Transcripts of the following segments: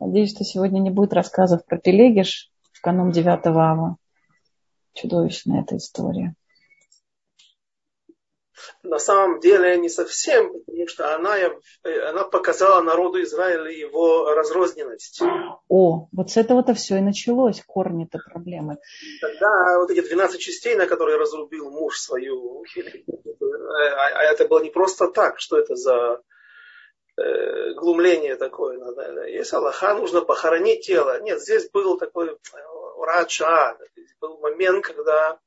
Надеюсь, что сегодня не будет рассказов про Пелегиш в канун 9 ава. Чудовищная эта история. На самом деле не совсем, потому что она, она показала народу Израиля его разрозненность. О, вот с этого-то все и началось, корни-то проблемы. Тогда вот эти 12 частей, на которые разрубил муж свою, а, а это было не просто так, что это за э, глумление такое. Надо. Есть Аллаха, нужно похоронить тело. Нет, здесь был такой раджа, был момент, когда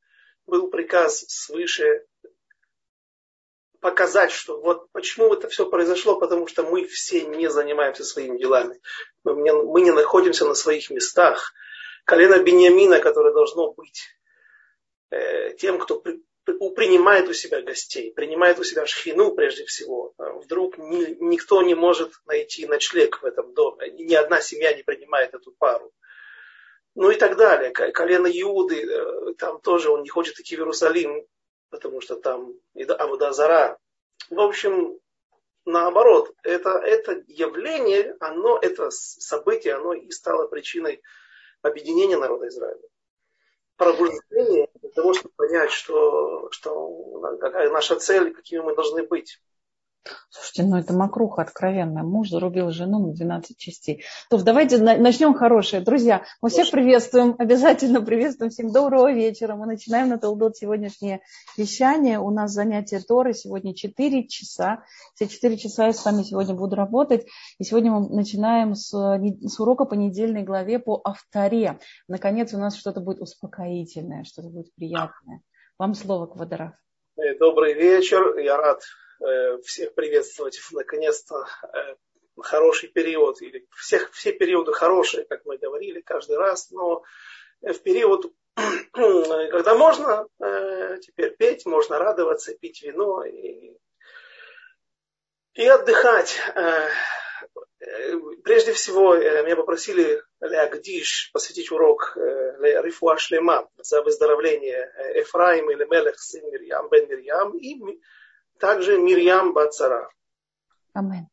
был приказ свыше показать, что вот почему это все произошло, потому что мы все не занимаемся своими делами. Мы не, мы не находимся на своих местах. Колено Бениамина, которое должно быть э, тем, кто принимает у себя гостей, принимает у себя шхину прежде всего. А вдруг ни, никто не может найти ночлег в этом доме. Ни одна семья не принимает эту пару. Ну и так далее. Колено Иуды, э, там тоже он не хочет идти в Иерусалим, потому что там Абудазара. В общем, наоборот, это, это явление, оно, это событие, оно и стало причиной объединения народа Израиля пробуждение для того, чтобы понять, что, что наша цель, какими мы должны быть. Слушайте, ну это мокруха откровенная. Муж зарубил жену на 12 частей. То давайте начнем хорошее. Друзья, мы всех приветствуем, обязательно приветствуем. Всем доброго вечера. Мы начинаем на Толдот сегодняшнее вещание. У нас занятие Торы сегодня 4 часа. Все 4 часа я с вами сегодня буду работать. И сегодня мы начинаем с, с урока по недельной главе по авторе. Наконец у нас что-то будет успокоительное, что-то будет приятное. Вам слово, Квадоров. Э, добрый вечер. Я рад всех приветствовать. Наконец-то э, хороший период. Или всех, все периоды хорошие, как мы говорили каждый раз. Но в период, когда можно э, теперь петь, можно радоваться, пить вино и, и отдыхать. Прежде всего, меня попросили Леагдиш посвятить урок Рифуа Шлема за выздоровление Эфраим или Мелех, сын Мирьям, Бен Мирьям и также Мирьям Бацара. Амин.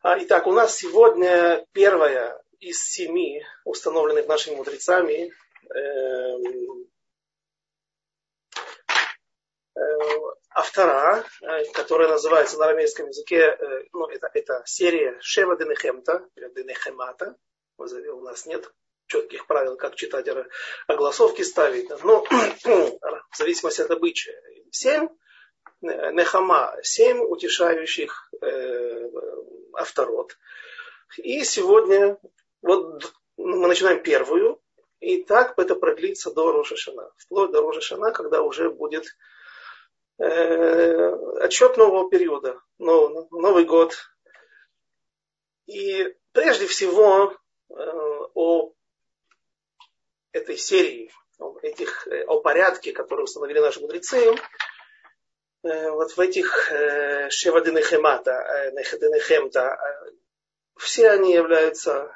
А, итак, у нас сегодня первая из семи установленных нашими мудрецами э, э, автора, э, которая называется на арамейском языке, э, ну, это, это серия Шева Денехемта, или Денехемата. У нас нет четких правил, как читать огласовки ставить. Но в зависимости от обычая. Семь Нехама, семь утешающих э, авторот. И сегодня вот мы начинаем первую, и так это продлится до Рожешана. Вплоть до Рожешана, когда уже будет э, отчет нового периода, нов, Новый год. И прежде всего э, о этой серии, о, этих, э, о порядке, который установили наши мудрецы, вот в этих э, Шеваденехемата, э, Нехемта, все они являются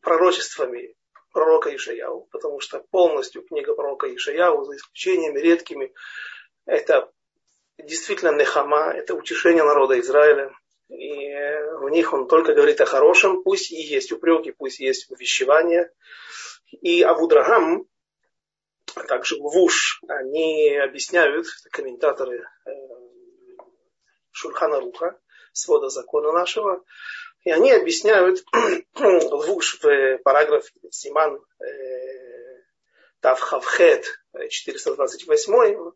пророчествами пророка Ишаяу, потому что полностью книга пророка Ишаяу, за исключениями редкими, это действительно нехама, это утешение народа Израиля. И в них он только говорит о хорошем, пусть и есть упреки, пусть есть увещевания. И Авудрагам, также ВУШ, они объясняют, комментаторы э, Шурхана Руха, свода закона нашего, и они объясняют ВУШ в параграфе Симан э, Тавхавхет 428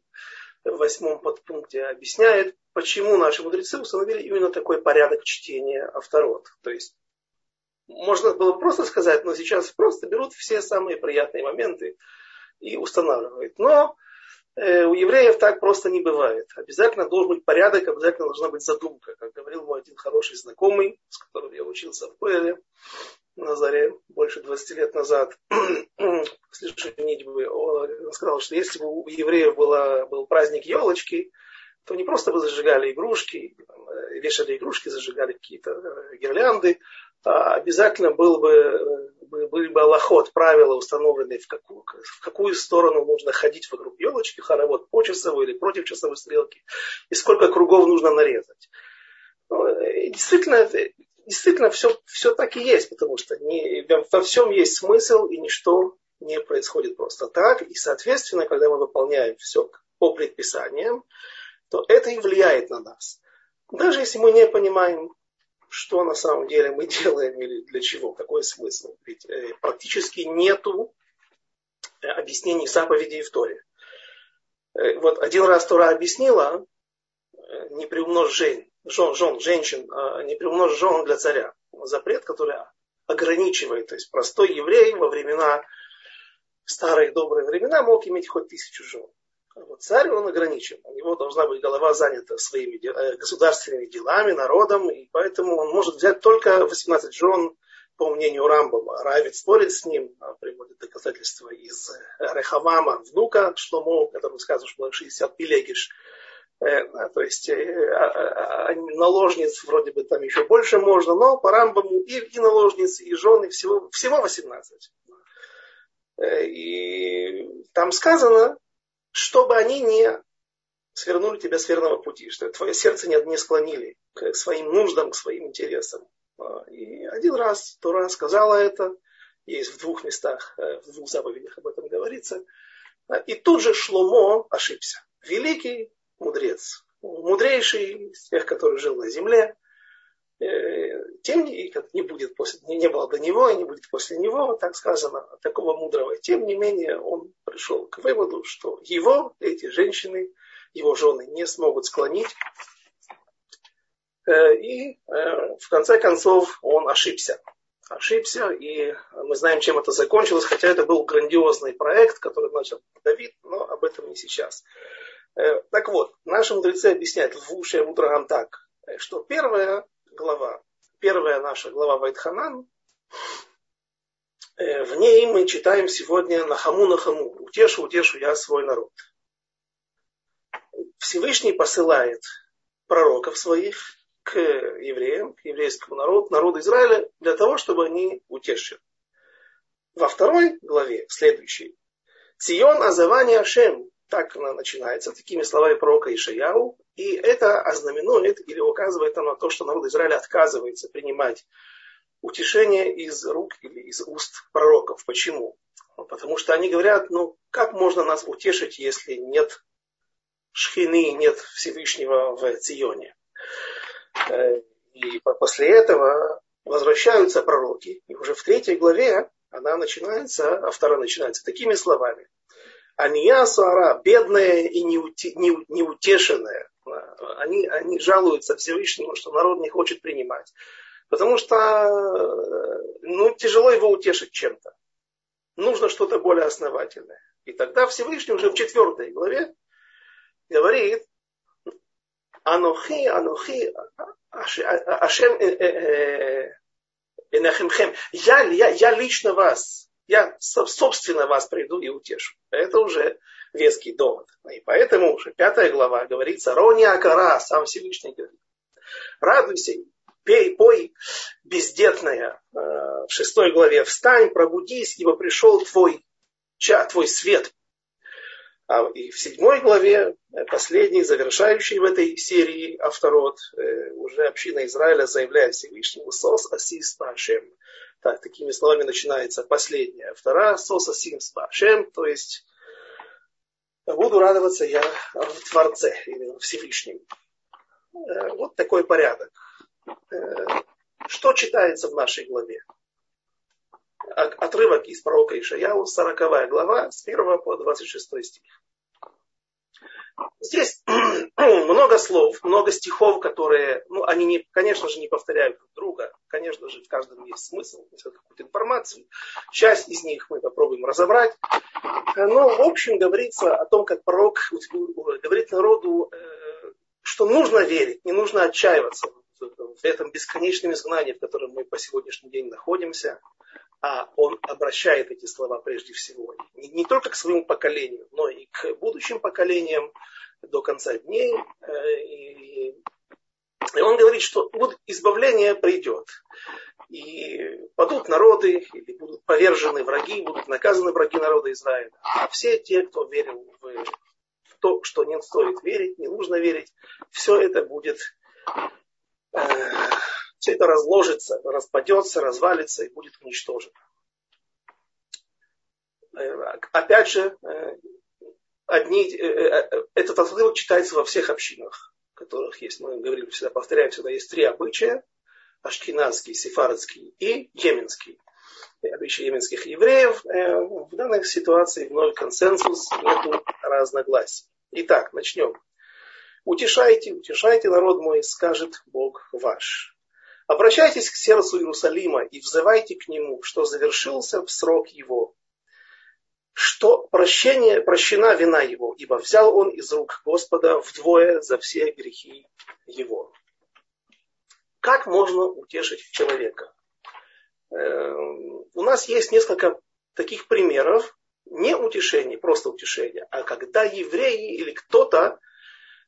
в восьмом подпункте объясняет, почему наши мудрецы установили именно такой порядок чтения авторот. То есть можно было просто сказать, но сейчас просто берут все самые приятные моменты и устанавливает. Но э, у евреев так просто не бывает. Обязательно должен быть порядок, обязательно должна быть задумка. Как говорил мой один хороший знакомый, с которым я учился в Пуэле, на заре, больше 20 лет назад, после женитьбы, он сказал, что если бы у евреев была, был праздник елочки, то не просто бы зажигали игрушки, э, вешали игрушки, зажигали какие-то э, гирлянды, обязательно был бы э, были бы аллахот, правила установленные, в какую, в какую сторону нужно ходить вокруг елочки, хоровод по часовой или против часовой стрелки, и сколько кругов нужно нарезать. Ну, и действительно, действительно все, все так и есть, потому что не, во всем есть смысл, и ничто не происходит просто так. И, соответственно, когда мы выполняем все по предписаниям, то это и влияет на нас. Даже если мы не понимаем, что на самом деле мы делаем или для чего, какой смысл. Ведь э, практически нету э, объяснений заповедей в Торе. Э, вот один раз Тора объяснила, не приумножь жен, жен, жен, женщин, а не приумножь жен для царя. Запрет, который ограничивает. То есть простой еврей во времена, старые добрые времена мог иметь хоть тысячу жен. А царь, он ограничен. У него должна быть голова занята своими э, государственными делами, народом, и поэтому он может взять только 18 жен, по мнению Рамбама. Равид спорит с ним, а приводит доказательства из э, Рехавама, внука Шломо, которому сказано, что было 60 пилегиш. Э, то есть а, наложниц вроде бы там еще больше можно, но по Рамбаму и, и наложниц, и жены всего, всего 18. И там сказано, чтобы они не свернули тебя с верного пути, что твое сердце не, не склонили к своим нуждам, к своим интересам. А, и один раз Тура сказала это, есть в двух местах, э, в двух заповедях об этом говорится. А, и тут же Шломо ошибся. Великий мудрец, мудрейший из тех, который жил на земле, тем не, будет после, не, не было до него и не будет после него, так сказано, такого мудрого. Тем не менее, он пришел к выводу, что его, эти женщины, его жены не смогут склонить. Э, и э, в конце концов он ошибся. Ошибся, и мы знаем, чем это закончилось, хотя это был грандиозный проект, который начал Давид, но об этом не сейчас. Так вот, наши мудрецы объясняют в Уши Мудрагам так, что первое, глава, первая наша глава Вайтханан, э, в ней мы читаем сегодня Нахаму Нахаму, утешу, утешу я свой народ. Всевышний посылает пророков своих к евреям, к еврейскому народу, народу Израиля, для того, чтобы они утешили. Во второй главе, следующей, Цион Азавани Ашем, так она начинается, такими словами пророка Ишаяу. И это ознаменует или указывает на то, что народ Израиля отказывается принимать утешение из рук или из уст пророков. Почему? Потому что они говорят, ну как можно нас утешить, если нет шхины, нет Всевышнего в Ционе. Э, и после этого возвращаются пророки. И уже в третьей главе она начинается, а вторая начинается такими словами. Ания Суара, бедная и неутешенная, они, они жалуются Всевышнему, что народ не хочет принимать. Потому что ну, тяжело его утешить чем-то. Нужно что-то более основательное. И тогда Всевышний уже в четвертой главе говорит, Анохи, Анохи, Ашем Энахимхем. Я, я, я лично вас я собственно вас приду и утешу. Это уже веский довод. И поэтому уже пятая глава говорится, Рони Акара, сам Всевышний говорит. Радуйся, пей, пой, бездетная. Э, в шестой главе встань, пробудись, ибо пришел твой, ча, твой свет. А и в седьмой главе, э, последний, завершающий в этой серии авторот, э, уже община Израиля заявляет Всевышнему «Сос асис пашем». Так, такими словами начинается последняя. Вторая соса симс башем, то есть буду радоваться я в Творце, или Всевышнем. Э, вот такой порядок. Э, что читается в нашей главе? Отрывок из пророка Ишаяу, 40 глава, с 1 по 26 стих. Здесь много слов, много стихов, которые, ну, они, не, конечно же, не повторяют друг друга. Конечно же, в каждом есть смысл, несет какую-то информацию. Часть из них мы попробуем разобрать. Но, в общем, говорится о том, как пророк говорит народу, э, что нужно верить, не нужно отчаиваться в этом бесконечном изгнании, в котором мы по сегодняшний день находимся а он обращает эти слова прежде всего не, не только к своему поколению, но и к будущим поколениям до конца дней. Э, и, и он говорит, что вот избавление придет. И падут народы, или будут повержены враги, будут наказаны враги народа Израиля. А все те, кто верил в, то, что не стоит верить, не нужно верить, все это будет э, все это разложится, распадется, развалится и будет уничтожено. Э, опять же, э, одни, этот отрывок читается во всех общинах, которых есть, мы говорили всегда, повторяем, всегда есть три обычая, ашкенадский, сефардский и йеменский. Обычаи йеменских евреев. В данной ситуации вновь консенсус, нет разногласий. Итак, начнем. Утешайте, утешайте народ мой, скажет Бог ваш. Обращайтесь к сердцу Иерусалима и взывайте к нему, что завершился в срок его, что прощение, прощена вина его, ибо взял он из рук Господа вдвое за все грехи его. Как можно утешить человека? Эм, у нас есть несколько таких примеров, не утешения, просто утешения, а когда евреи или кто-то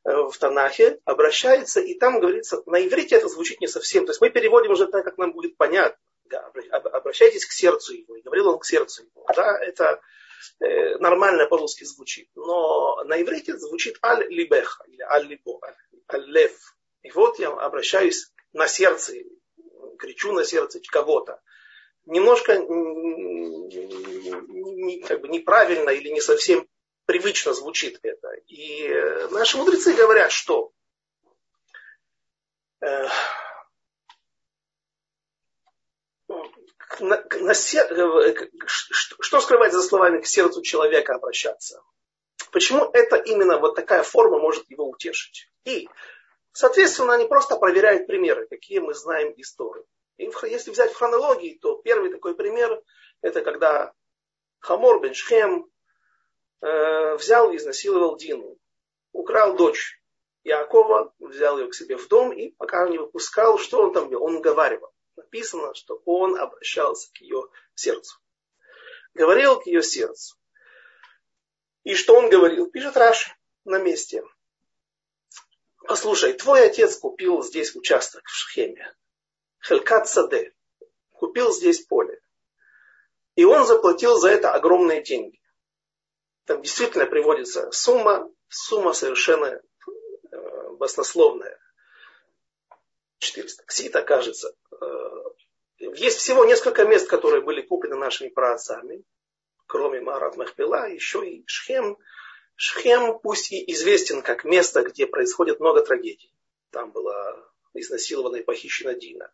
в Танахе обращается, и там говорится, на иврите это звучит не совсем. То есть мы переводим уже так, как нам будет понятно. Обращайтесь к сердцу его. И говорил он к сердцу его. Да, это э, нормально по-русски звучит. Но на иврите звучит аль-либеха или аль-либо, аль-лев. И вот я обращаюсь на сердце, кричу на сердце кого-то. Немножко не, как бы неправильно или не совсем привычно звучит это. И э, наши мудрецы говорят, что что скрывать за словами к сердцу человека обращаться? Почему это именно вот такая форма может его утешить? И, соответственно, они просто проверяют примеры, какие мы знаем истории. И если взять в хронологии, то первый такой пример, это когда Хамор бен Шхем Э, взял и изнасиловал Дину. Украл дочь Якова, взял ее к себе в дом и пока не выпускал, что он там делал? Он уговаривал. Написано, что он обращался к ее сердцу. Говорил к ее сердцу. И что он говорил? Пишет Раши на месте. Послушай, твой отец купил здесь участок в Шхеме. Хелькат Саде. Купил здесь поле. И он заплатил за это огромные деньги. Там действительно приводится сумма, сумма совершенно э, баснословная. 400 ксита, кажется. Э, есть всего несколько мест, которые были куплены нашими праотцами, кроме Марат Махпила, еще и Шхем. Шхем пусть и известен как место, где происходит много трагедий. Там была изнасилована и похищена Дина.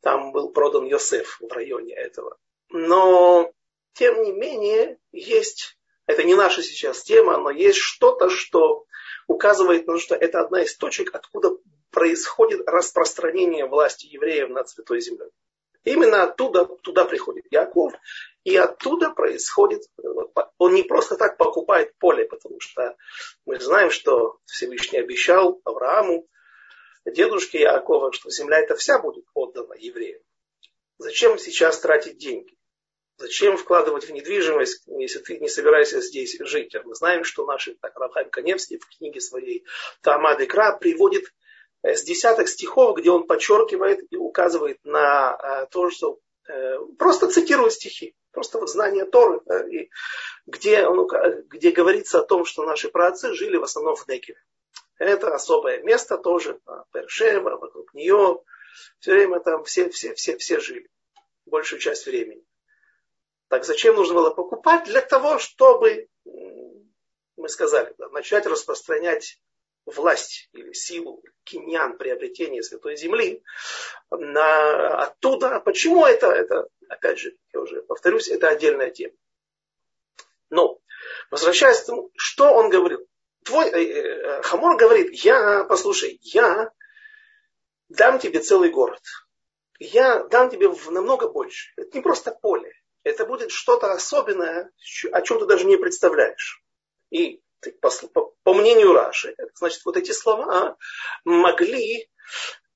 Там был продан Йосеф в районе этого. Но, тем не менее, есть это не наша сейчас тема, но есть что-то, что указывает на то, что это одна из точек, откуда происходит распространение власти евреев над Святой Землей. Именно оттуда туда приходит Яков, и оттуда происходит, он не просто так покупает поле, потому что мы знаем, что Всевышний обещал Аврааму, дедушке Якова, что земля эта вся будет отдана евреям. Зачем сейчас тратить деньги? Зачем вкладывать в недвижимость, если ты не собираешься здесь жить? Мы знаем, что наш так, Рафхайм Каневский в книге своей Тамад Икра приводит э, с десяток стихов, где он подчеркивает и указывает на э, то, что э, просто цитирует стихи, просто вот знание Торы, где, он, где говорится о том, что наши праотцы жили в основном в Некеве. Это особое место тоже, Першева, вокруг нее, все время там все, все, все, все жили, большую часть времени. Так зачем нужно было покупать? Для того, чтобы, мы сказали, да, начать распространять власть или силу, киньян, приобретения Святой Земли на, оттуда. Почему это? Это, опять же, я уже повторюсь, это отдельная тема. Но, возвращаясь к тому, что он говорил. Твой, э, э, Хамор говорит, я, послушай, я дам тебе целый город. Я дам тебе намного больше. Это не просто поле это будет что-то особенное, о чем ты даже не представляешь. И по, по, мнению Раши, значит, вот эти слова могли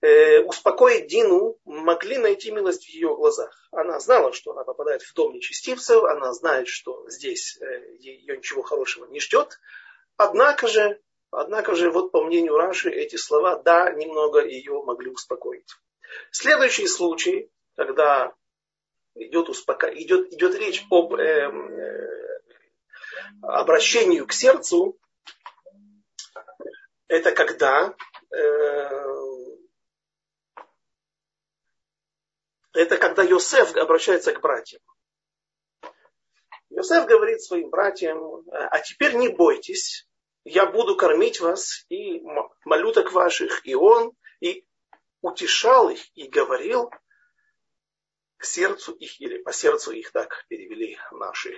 э, успокоить Дину, могли найти милость в ее глазах. Она знала, что она попадает в дом нечестивцев, она знает, что здесь э, ее ничего хорошего не ждет. Однако же, однако же, вот по мнению Раши, эти слова, да, немного ее могли успокоить. Следующий случай, когда идет, успока... идет, идет речь об э, э, обращению к сердцу, это когда э, это когда Йосеф обращается к братьям. Йосеф говорит своим братьям, а теперь не бойтесь, я буду кормить вас и малюток ваших, и он, и утешал их, и говорил к сердцу их, или по сердцу их, так перевели наши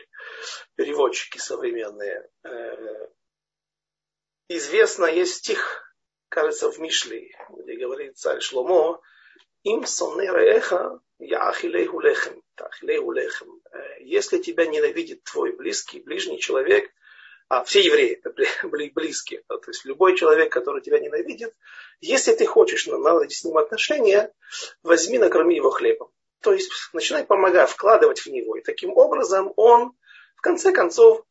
переводчики современные. Э, известно, есть стих, кажется, в Мишле, где говорит царь Шломо, им эха, я ахилейху лехем, ахилейху лехем. Э, если тебя ненавидит твой близкий, ближний человек, а все евреи это близкие, то есть любой человек, который тебя ненавидит, если ты хочешь наладить с ним отношения, возьми, накорми его хлебом. То есть начинай помогать, вкладывать в него. И таким образом он, в конце концов,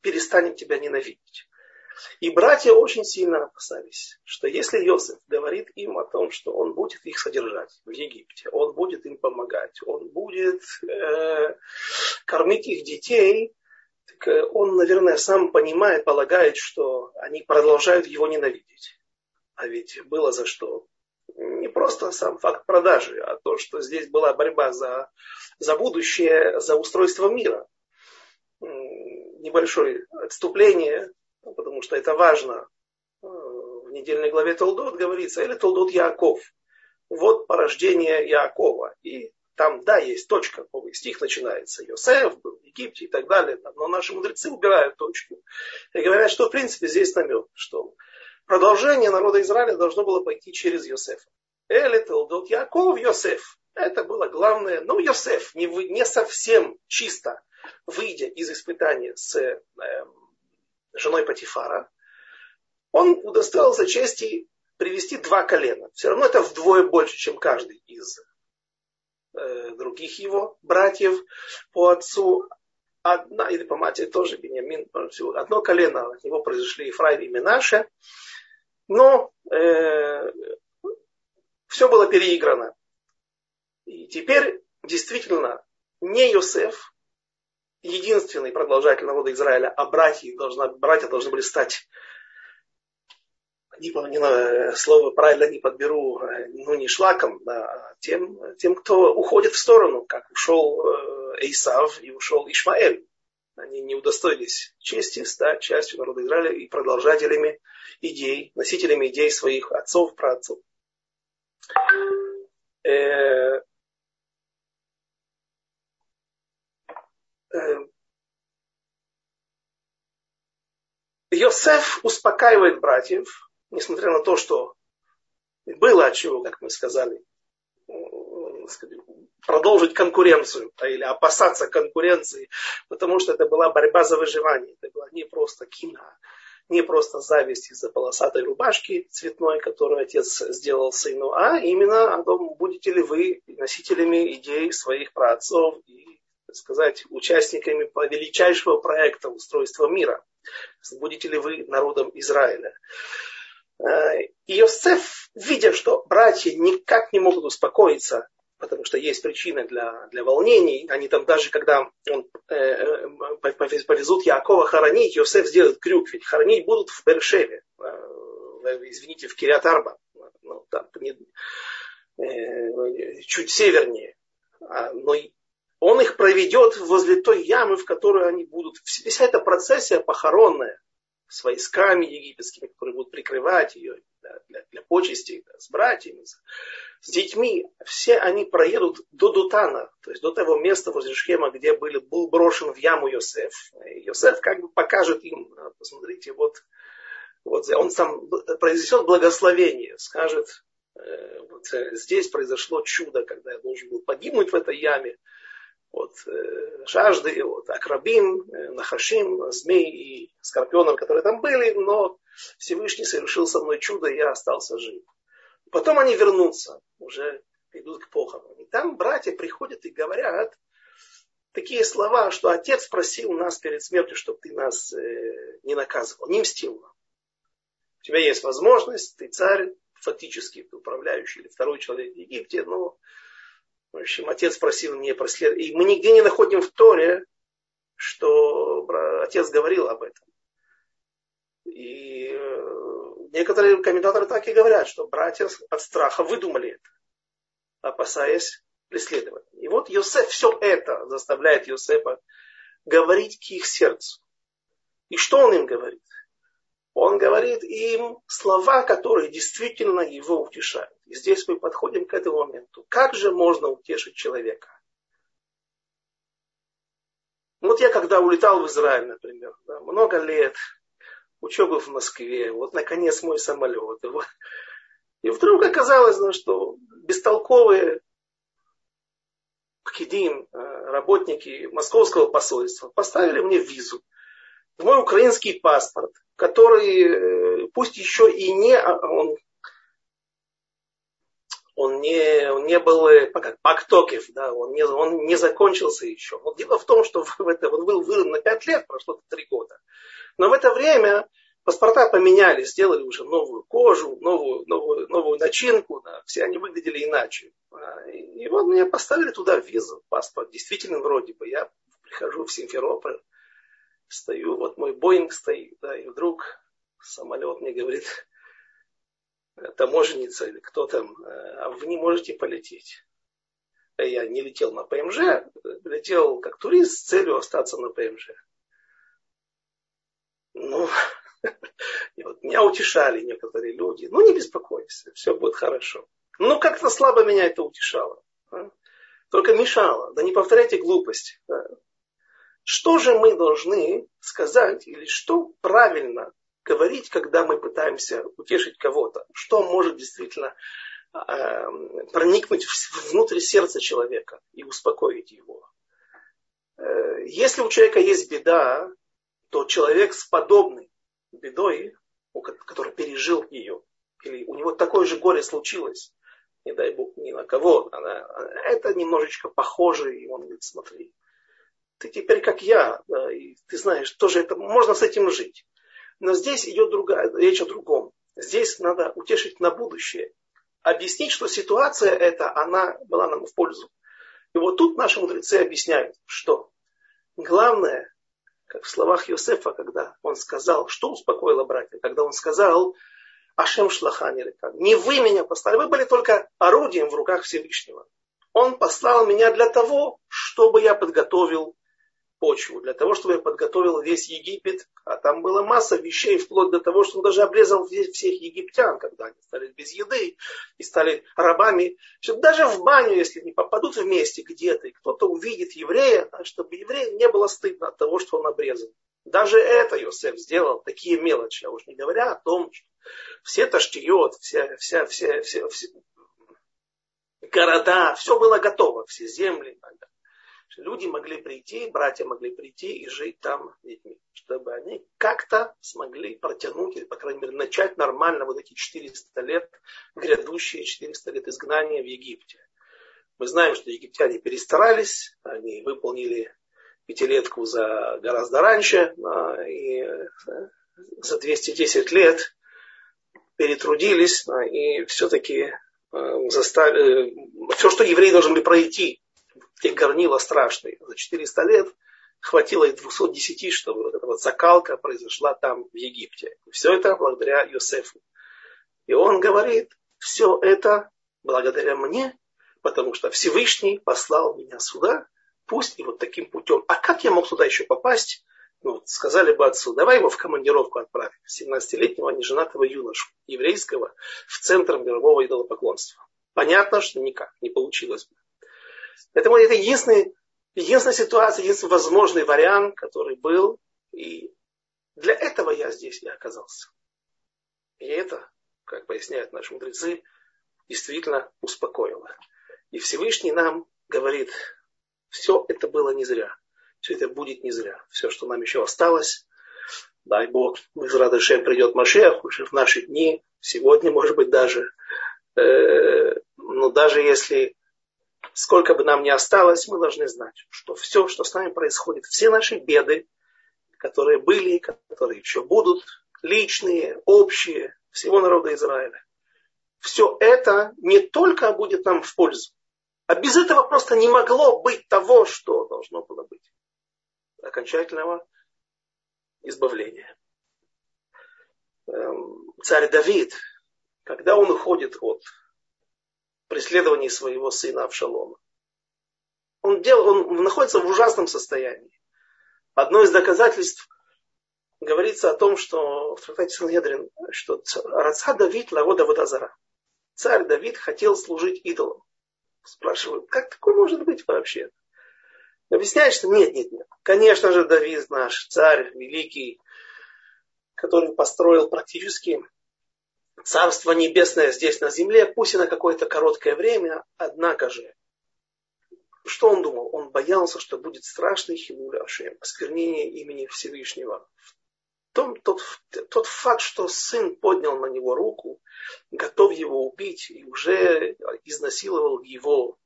перестанет тебя ненавидеть. И братья очень сильно опасались, что если Иосиф говорит им о том, что он будет их содержать в Египте, он будет им помогать, он будет э, кормить их детей, так э, он, наверное, сам понимает, полагает, что они продолжают его ненавидеть. А ведь было за что. Не просто сам факт продажи, а то, что здесь была борьба за, за будущее, за устройство мира. Небольшое отступление потому что это важно. Э, в недельной главе Толдот говорится, или Толдот Яков. Вот порождение Якова. И там, да, есть точка, новый стих начинается. Йосеф был в Египте и так далее. Но наши мудрецы убирают точку. И говорят, что в принципе здесь намек, что продолжение народа Израиля должно было пойти через Йосефа. Эли Толдот Яков Йосеф. Это было главное. Но Йосеф не, не совсем чисто, выйдя из испытания с э, женой Патифара, он удостоился чести привести два колена. Все равно это вдвое больше, чем каждый из э, других его братьев по отцу. Одна, или по матери тоже Бениамин, одно колено от него произошли Ефраим и Минаше. Но э, все было переиграно. И теперь действительно не Йосеф, единственный продолжатель народа Израиля, а братья, должна, братья должны были стать не, не, слово правильно не подберу, ну не шлаком, а тем, тем, кто уходит в сторону, как ушел Исав и ушел Ишмаэль. Они не удостоились чести стать частью народа Израиля и продолжателями идей, носителями идей своих отцов, праотцов. Э, Э, Йосеф успокаивает братьев, несмотря на то, что было от чего, как мы сказали, продолжить конкуренцию или опасаться конкуренции, потому что это была борьба за выживание. Это была не просто кино, не просто зависть из-за полосатой рубашки цветной, которую отец сделал сыну, а именно о том, будете ли вы носителями идей своих праотцов и сказать, участниками величайшего проекта устройства мира. Будете ли вы народом Израиля? Э, Иосиф, видя, что братья никак не могут успокоиться, потому что есть причины для, для волнений, они там даже, когда он, э, э повезут Якова хоронить, Иосиф сделает крюк, ведь хоронить будут в Бершеве, э, извините, в Кириатарба, ну, там, не, э, чуть севернее. А, но он их проведет возле той ямы, в которой они будут. Вся эта процессия похоронная с войсками египетскими, которые будут прикрывать ее да, для, для почести, да, с братьями, с, с детьми, все они проедут до Дутана, то есть до того места возле Шхема, где были, был брошен в яму Йосеф. И Йосеф как бы покажет им, посмотрите, вот, вот он сам произнесет благословение, скажет, э, вот э, здесь произошло чудо, когда я должен был погибнуть в этой яме, от э, жажды, от акрабин, э, нахашим, змей и скорпионов, которые там были, но Всевышний совершил со мной чудо, и я остался жив. Потом они вернутся, уже идут к похорону. И там братья приходят и говорят такие слова, что отец просил нас перед смертью, чтобы ты нас э, не наказывал, не мстил нам. У тебя есть возможность, ты царь, фактически ты управляющий или второй человек в Египте, но в общем, отец просил мне проследовать. И мы нигде не находим в Торе, что отец говорил об этом. И э, некоторые комментаторы так и говорят, что братья от страха выдумали это, опасаясь преследования. И вот Йосеф все это заставляет Йосефа говорить к их сердцу. И что он им говорит? Он говорит им слова, которые действительно его утешают. И здесь мы подходим к этому моменту. Как же можно утешить человека? Вот я когда улетал в Израиль, например, да, много лет, учеба в Москве, вот наконец мой самолет. И, вдруг оказалось, ну, что бестолковые пхидим, э, работники московского посольства поставили мне визу мой украинский паспорт, который э, пусть еще и не, а, он, он не, он не был э, как пактокев, да, он не, он не закончился еще. Вот дело в том, что в это, он был выдан на 5 лет, прошло 3 года. Но в это время паспорта поменяли, сделали уже новую кожу, новую, новую, новую начинку, да, все они выглядели иначе. А, и вот мне поставили туда визу, паспорт, действительно вроде бы. Я прихожу в Симферополь, стою, вот мой Боинг стоит, да, и вдруг самолет мне говорит, таможенница или кто там, а вы не можете полететь. Я не летел на ПМЖ, летел как турист с целью остаться на ПМЖ. Ну, и вот меня утешали некоторые люди. Ну, не беспокойся, все будет хорошо. Ну, как-то слабо меня это утешало. А? Только мешало. Да не повторяйте глупости. Да? Что же мы должны сказать или что правильно говорить, когда мы пытаемся утешить кого-то? Что может действительно э, проникнуть внутрь сердца человека и успокоить его? Э, если у человека есть беда, то человек с подобной бедой, который пережил ее, или у него такое же горе случилось, не дай бог ни на кого, она, это немножечко похоже, и он говорит, смотри, ты теперь как я, да, и ты знаешь, тоже это, можно с этим жить. Но здесь идет другая, речь о другом. Здесь надо утешить на будущее. Объяснить, что ситуация эта, она была нам в пользу. И вот тут наши мудрецы объясняют, что главное, как в словах Йосефа, когда он сказал, что успокоило братья, когда он сказал, Ашем шлахани не вы меня послали, вы были только орудием в руках Всевышнего. Он послал меня для того, чтобы я подготовил почву, для того, чтобы я подготовил весь Египет. А там была масса вещей, вплоть до того, что он даже обрезал всех египтян, когда они стали без еды и стали рабами. Чтобы даже в баню, если не попадут вместе где-то, и кто-то увидит еврея, чтобы еврею не было стыдно от того, что он обрезан. Даже это Йосеф сделал, такие мелочи, а уж не говоря о том, что все таштиот, вся, вся, вся, вся, вся города, все было готово, все земли люди могли прийти, братья могли прийти и жить там детьми, чтобы они как-то смогли протянуть, или, по крайней мере, начать нормально вот эти 400 лет, грядущие 400 лет изгнания в Египте. Мы знаем, что египтяне перестарались, они выполнили пятилетку за гораздо раньше, и э, за 210 лет перетрудились, и все-таки э, заставили, все, что евреи должны были пройти те горнила страшные. За 400 лет хватило и 210, чтобы вот эта вот закалка произошла там, в Египте. Все это благодаря Йосефу. И он говорит, все это благодаря мне, потому что Всевышний послал меня сюда, пусть и вот таким путем. А как я мог сюда еще попасть? Ну, сказали бы отцу, давай его в командировку отправим, 17-летнего неженатого юношу, еврейского, в центр мирового идолопоклонства. Понятно, что никак не получилось бы. Поэтому это единственный, единственная ситуация, единственный возможный вариант, который был. И для этого я здесь и оказался. И это, как поясняют наши мудрецы, действительно успокоило. И Всевышний нам говорит, все это было не зря. Все это будет не зря. Все, что нам еще осталось, дай Бог, мы с Радышем придет Машех уже в наши дни, сегодня, может быть, даже. Э, но даже если сколько бы нам ни осталось, мы должны знать, что все, что с нами происходит, все наши беды, которые были, которые еще будут, личные, общие, всего народа Израиля, все это не только будет нам в пользу, а без этого просто не могло быть того, что должно было быть. Окончательного избавления. Эм, царь Давид, когда он уходит от преследовании своего сына Авшалома. Он, дел, он находится в ужасном состоянии. Одно из доказательств говорится о том, что в трактате Санхедрин, что Раца Давид Лагода Водазара. Царь Давид хотел служить идолам. Спрашивают, как такое может быть вообще? Объясняет, что нет, нет, нет. Конечно же, Давид наш царь великий, который построил практически Царство Небесное здесь на земле, пусть и на какое-то короткое время, однако же, что он думал? Он боялся, что будет страшный хилуль Ашем, осквернение имени Всевышнего. Том, тот, тот факт, что сын поднял на него руку, готов его убить и уже изнасиловал его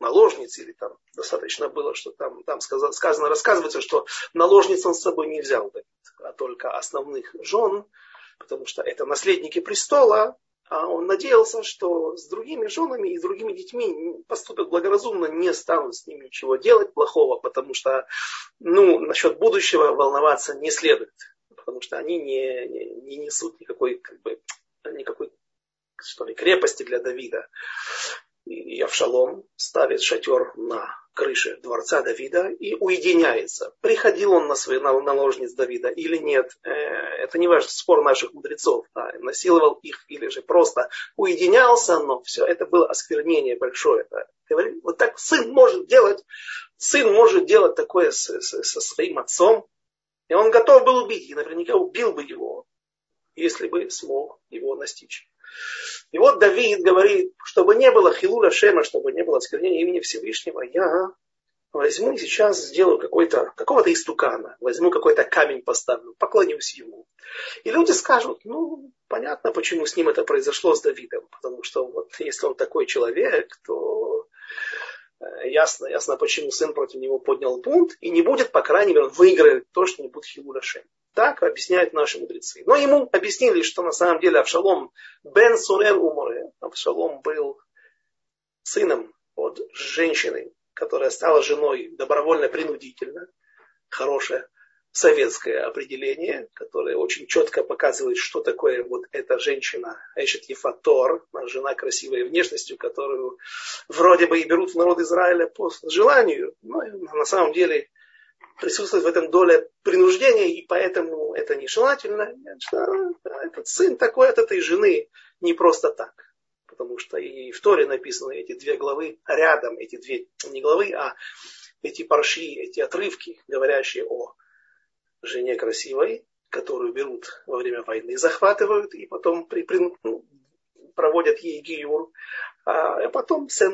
наложниц, или там достаточно было, что там, там сказано, сказано, рассказывается, что наложниц он с собой не взял, а только основных жен, потому что это наследники престола, а он надеялся, что с другими женами и с другими детьми поступят благоразумно, не станут с ними ничего делать плохого, потому что ну, насчет будущего волноваться не следует, потому что они не, не, не несут никакой, как бы, никакой что ли, крепости для Давида. И Авшалом ставит шатер на крыше дворца Давида и уединяется. Приходил он на свои наложниц Давида или нет, э, это не важно, спор наших мудрецов. Да, насиловал их или же просто уединялся, но все, это было осквернение большое. Да. Говорит, вот так сын может делать, сын может делать такое со, со, со своим отцом, и он готов был убить, и наверняка убил бы его, если бы смог его настичь. И вот Давид говорит, чтобы не было хилуля шема, чтобы не было осквернения имени Всевышнего, я возьму сейчас сделаю какой-то, какого-то истукана, возьму какой-то камень поставлю, поклонюсь ему. И люди скажут, ну, понятно, почему с ним это произошло с Давидом, потому что вот если он такой человек, то э, ясно, ясно, почему сын против него поднял бунт, и не будет, по крайней мере, он выиграет то, что не будет хилуля шема. Так объясняют наши мудрецы. Но ему объяснили, что на самом деле Авшалом бен Сурен уморе. Авшалом был сыном от женщины, которая стала женой добровольно-принудительно. Хорошее советское определение, которое очень четко показывает, что такое вот эта женщина, Эшет Ефатор, жена красивой внешностью, которую вроде бы и берут в народ Израиля по желанию, но на самом деле присутствует в этом доля принуждения, и поэтому это нежелательно. Этот сын такой от этой жены не просто так. Потому что и в Торе написаны эти две главы рядом, эти две, не главы, а эти парши, эти отрывки, говорящие о жене красивой, которую берут во время войны, захватывают и потом при, при, ну, проводят ей гиюр, а потом сен,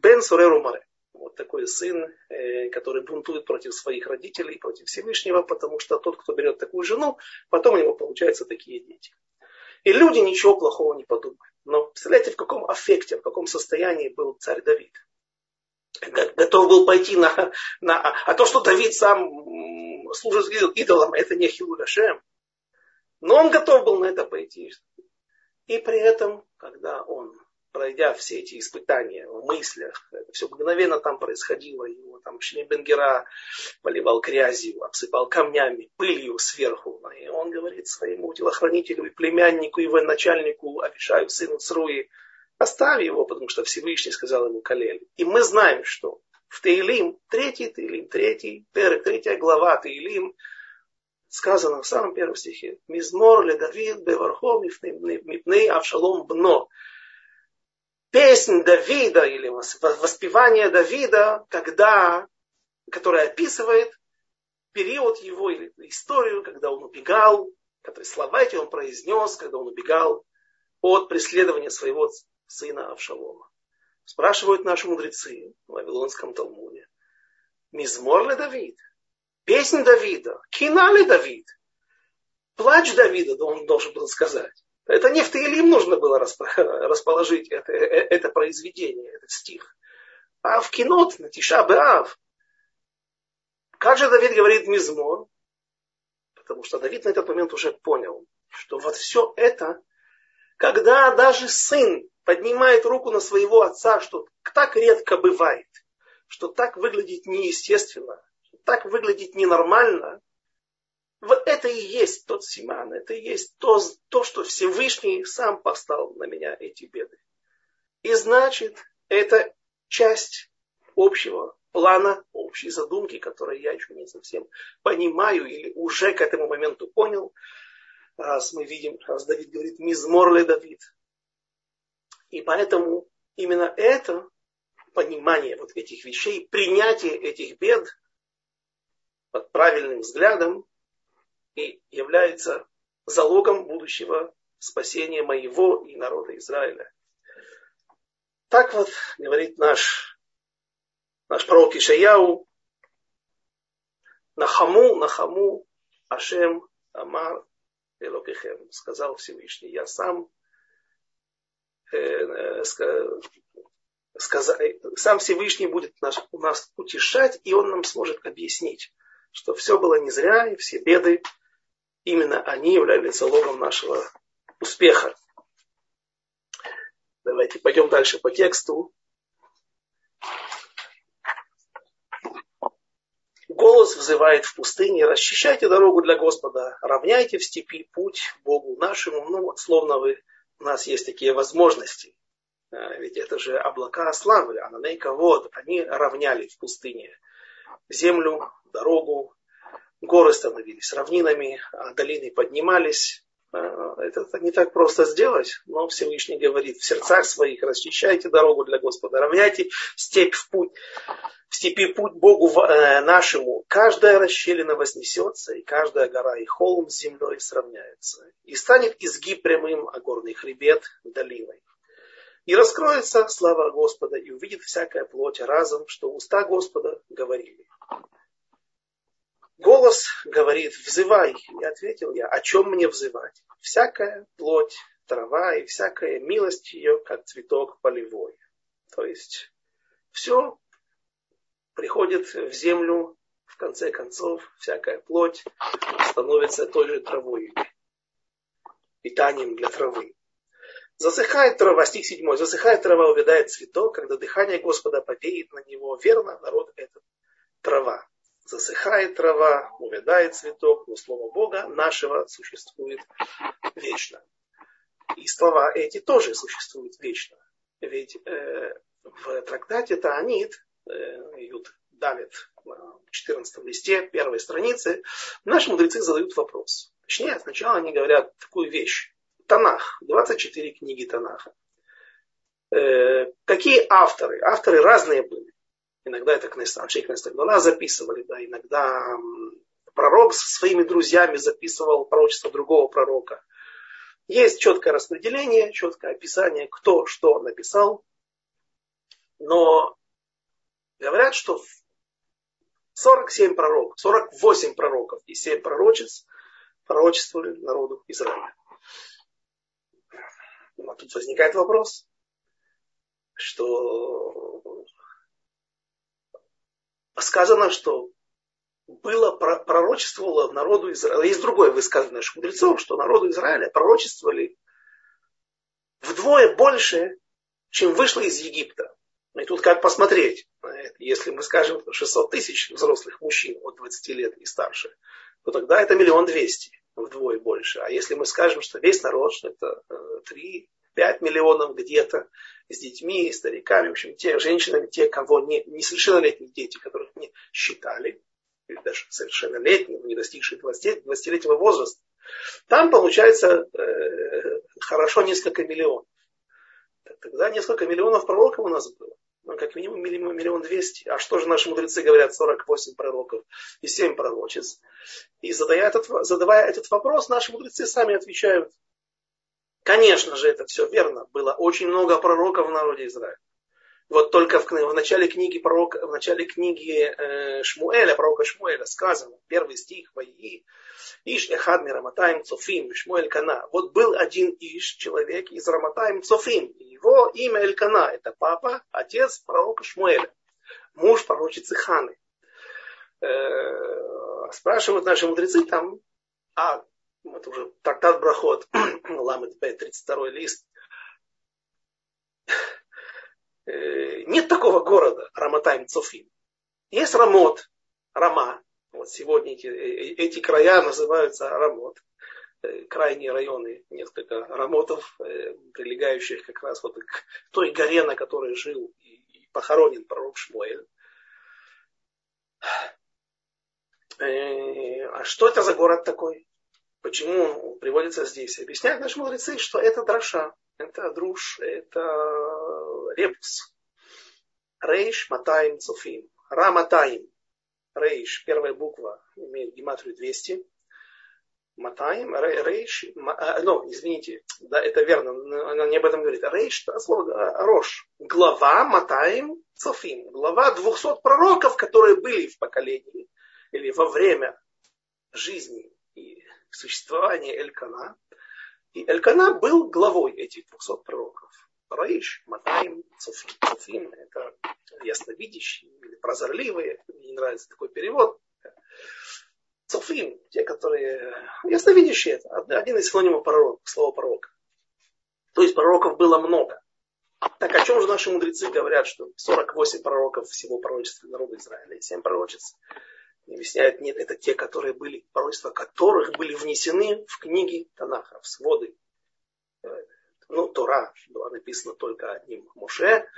бен суреру маре вот такой сын, э, который бунтует против своих родителей, против Всевышнего, потому что тот, кто берет такую жену, потом у него получаются такие дети. И люди ничего плохого не подумают. Но представляете, в каком аффекте, в каком состоянии был царь Давид. Готов был пойти на... на а то, что Давид сам служит идолам, это не Хилуляшем. Но он готов был на это пойти. И при этом, когда он пройдя все эти испытания в мыслях, это все мгновенно там происходило, его там Бенгера поливал грязью, обсыпал камнями, пылью сверху. И он говорит своему телохранителю и племяннику, и военачальнику Авишаю, сыну Цруи, оставь его, потому что Всевышний сказал ему Калель. И мы знаем, что в Таилим, третий Таилим, третий, третья глава Таилим, сказано в самом первом стихе, «Мизмор ле Давид бевархом мипней Авшалом бно» песнь Давида или воспевание Давида, когда, которое описывает период его или историю, когда он убегал, которые слова эти он произнес, когда он убегал от преследования своего сына Авшалома. Спрашивают наши мудрецы в Вавилонском Талмуде. Мизмор ли Давид? Песнь Давида? Кина ли Давид? Плач Давида, он должен был сказать. Это не в Таилим нужно было расположить это, э, это произведение, этот стих. А в кинот, на Тиша Беав. Как же Давид говорит Мизмор? Потому что Давид на этот момент уже понял, что вот все это, когда даже сын поднимает руку на своего отца, что так редко бывает, что так выглядит неестественно, что так выглядит ненормально, это и есть тот Симан, это и есть то, то, что Всевышний сам поставил на меня эти беды. И значит, это часть общего плана, общей задумки, которые я еще не совсем понимаю или уже к этому моменту понял. Раз мы видим, раз Давид говорит «Мизмор Давид». И поэтому именно это понимание вот этих вещей, принятие этих бед под правильным взглядом и является залогом будущего спасения моего и народа Израиля. Так вот говорит наш, наш пророк Ишаяу, Нахаму, Нахаму, Ашем, Амар, Элокехем, сказал Всевышний, я сам э, э, сказал, сам Всевышний будет нас, нас утешать, и он нам сможет объяснить, что все было не зря, и все беды, именно они являлись залогом нашего успеха. Давайте пойдем дальше по тексту. Голос взывает в пустыне, расчищайте дорогу для Господа, равняйте в степи путь Богу нашему. Ну, вот словно вы, у нас есть такие возможности. А, ведь это же облака славы, ананейка вот, они равняли в пустыне землю, дорогу, горы становились равнинами, а долины поднимались. А, это не так просто сделать, но Всевышний говорит, в сердцах своих расчищайте дорогу для Господа, равняйте степь в путь, в степи путь Богу э, нашему. Каждая расщелина вознесется, и каждая гора и холм с землей сравняется. И станет изгиб прямым, а горный хребет долиной. И раскроется слава Господа, и увидит всякая плоть разом, что уста Господа говорили. Голос говорит, взывай. И ответил я, о чем мне взывать? Всякая плоть, трава и всякая милость ее, как цветок полевой. То есть все приходит в землю, в конце концов, всякая плоть становится той же травой, питанием для травы. Засыхает трава, стих 7, засыхает трава, увядает цветок, когда дыхание Господа повеет на него, верно, народ этот трава. Засыхает трава, увядает цветок, но слово Бога нашего существует вечно. И слова эти тоже существуют вечно. Ведь э, в трактате Таанит, э, Юд Далит, на 14 листе, первой страницы, наши мудрецы задают вопрос. Точнее, сначала они говорят такую вещь. Танах, 24 книги Танаха. Э, какие авторы? Авторы разные были. Иногда это Аншей Кнестагдала записывали, да, иногда пророк со своими друзьями записывал пророчество другого пророка. Есть четкое распределение, четкое описание, кто что написал. Но говорят, что 47 пророков, 48 пророков и 7 пророчеств пророчествовали народу Израиля. Но тут возникает вопрос, что сказано, что было пророчествовало народу Израиля. Есть другое высказывание наших мудрецов, что народу Израиля пророчествовали вдвое больше, чем вышло из Египта. И тут как посмотреть. Если мы скажем 600 тысяч взрослых мужчин от 20 лет и старше, то тогда это миллион двести вдвое больше. А если мы скажем, что весь народ, что это 3, э, 5 миллионов где-то с детьми, стариками, в общем, те женщинами, те, кого не, несовершеннолетние дети, которых не считали, или даже совершеннолетние, не достигшие 20, 20-летнего возраста, там получается э, хорошо несколько миллионов. Тогда несколько миллионов пророков у нас было. Ну, как минимум миллион двести. А что же наши мудрецы говорят, 48 пророков и 7 пророчеств? И задавая этот, задавая этот вопрос, наши мудрецы сами отвечают, конечно же, это все верно. Было очень много пророков в народе Израиля. Вот только в, в начале книги, пророк, в начале книги э, Шмуэля, пророка Шмуэля сказано, первый стих, Ваи, Иш Эхад Раматаем Цофим, Шмуэль Кана. Вот был один Иш, человек из Раматаем Цофим. Его имя Элькана, это папа, отец пророка Шмуэля, муж пророчицы Ханы. Э, спрашивают наши мудрецы там, а это уже трактат Брахот, Ламет Б, 32 лист. Э, нет такого города Раматайм Цуфим. Есть Рамот, Рама. Вот сегодня эти, э, э, эти края называются Рамот. Крайние районы, несколько рамотов, прилегающих как раз вот к той горе, на которой жил и похоронен пророк Шмуэль. А что это за город такой? Почему приводится здесь? Объясняют наши мудрецы, что это дроша, это друж, это репус. Рейш Матаим Цуфим. Раматаим. Рейш, первая буква, имеет гематрию 200. Матаим, рейш, а, ну, извините, да, это верно, она не об этом говорит. Рейш, это слово а, рош. Глава Матаим Цофим. Глава 200 пророков, которые были в поколении или во время жизни и существования Элькана. И Элькана был главой этих 200 пророков. Раиш, Матаим, Цуфим, это ясновидящие или прозорливые, мне не нравится такой перевод. Цуфим, те, которые ясновидящие, это один из синонимов пророка, слова пророка. То есть пророков было много. Так о чем же наши мудрецы говорят, что 48 пророков всего пророчества народа Израиля и 7 пророчеств? Объясняют, нет, это те, которые были, пророчества которых были внесены в книги Танаха, в своды ну, Тора была написана только одним Моше,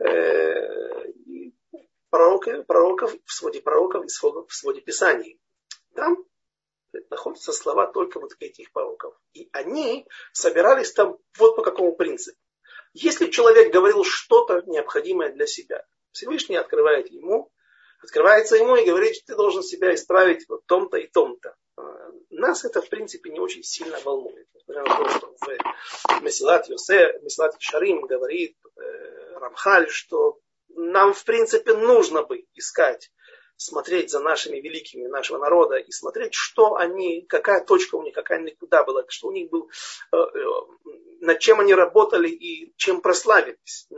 э, пророков, пророков, в своде пророков и в своде Писаний. Там находятся слова только вот этих пророков. И они собирались там вот по какому принципу. Если человек говорил что-то необходимое для себя, Всевышний открывает ему, открывается ему и говорит, что ты должен себя исправить в том-то и том-то. Э, нас это, в принципе, не очень сильно волнует. Несмотря на то, что в Месилат Йосе, Месилат Шарим говорит э, Рамхаль, что нам, в принципе, нужно бы искать, смотреть за нашими великими нашего народа и смотреть, что они, какая точка у них, какая у них куда была, что у них был, э, над чем они работали и чем прославились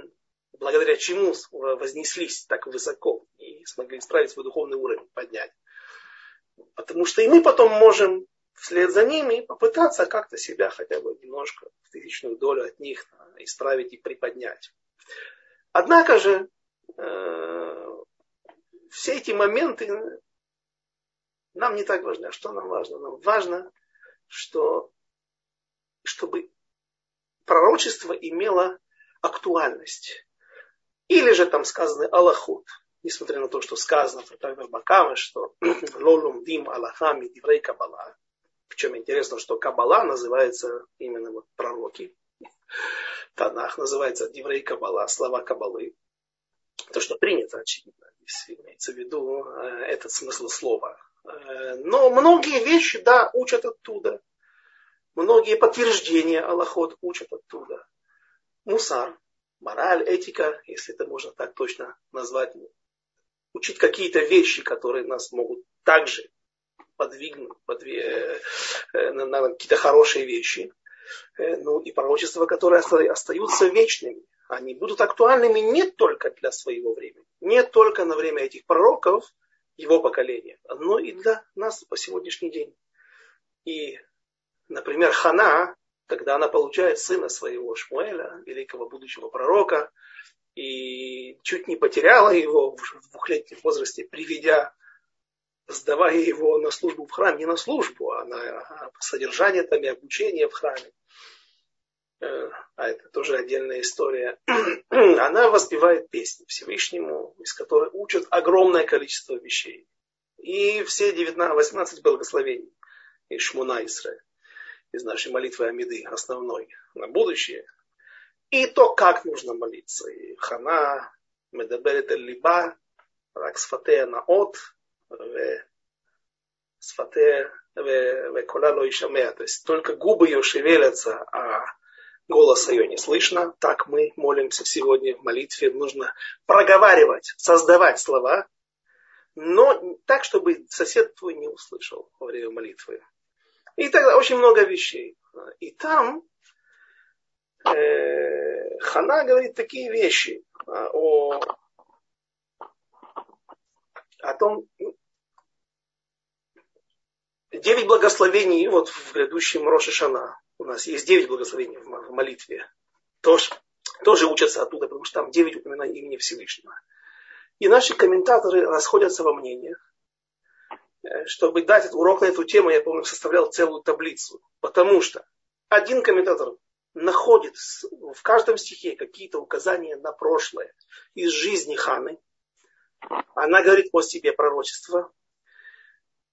благодаря чему вознеслись так высоко смогли исправить свой духовный уровень, поднять. Потому что и мы потом можем вслед за ними попытаться как-то себя хотя бы немножко в тысячную долю от них исправить и приподнять. Однако же э, все эти моменты нам не так важны. А что нам важно? Нам важно, что, чтобы пророчество имело актуальность. Или же там сказаны Аллахут несмотря на то, что сказано в трактате Бакама, что лолум дим аллахами диврей кабала. Причем интересно, что кабала называется именно вот пророки. Танах называется диврей кабала, слова кабалы. То, что принято, очевидно, имеется в виду э, этот смысл слова. Э, но многие вещи, да, учат оттуда. Многие подтверждения Аллахот учат оттуда. Мусар, мораль, этика, если это можно так точно назвать, учить какие-то вещи, которые нас могут также подвигнуть подвиг, э, на, на какие-то хорошие вещи. Э, ну и пророчества, которые остаются вечными. Они будут актуальными не только для своего времени, не только на время этих пророков, его поколения, но и для нас по сегодняшний день. И, например, Хана, когда она получает сына своего Шмуэля, великого будущего пророка, и чуть не потеряла его в двухлетнем возрасте, приведя, сдавая его на службу в храм, не на службу, а на содержание там и обучение в храме. Э, а это тоже отдельная история. Она воспевает песни Всевышнему, из которой учат огромное количество вещей. И все 19, 18 благословений из Шмуна Исраэ, из нашей молитвы Амиды, основной на будущее, и то, как нужно молиться. И хана, медаберет либа, рак сфатея наот, сфатея векола ло ишамея. То есть только губы ее шевелятся, а голоса ее не слышно. Так мы молимся сегодня в молитве. Нужно проговаривать, создавать слова, но так, чтобы сосед твой не услышал во время молитвы. И тогда очень много вещей. И там э, Хана говорит такие вещи а, о, о том, девять благословений вот в грядущем Роше Шана. У нас есть девять благословений в молитве. Тоже, тоже учатся оттуда, потому что там девять упоминаний имени Всевышнего. И наши комментаторы расходятся во мнениях. Э, чтобы дать урок на эту тему, я, помню, составлял целую таблицу. Потому что один комментатор находит в каждом стихе какие-то указания на прошлое из жизни Ханы. Она говорит о себе пророчество.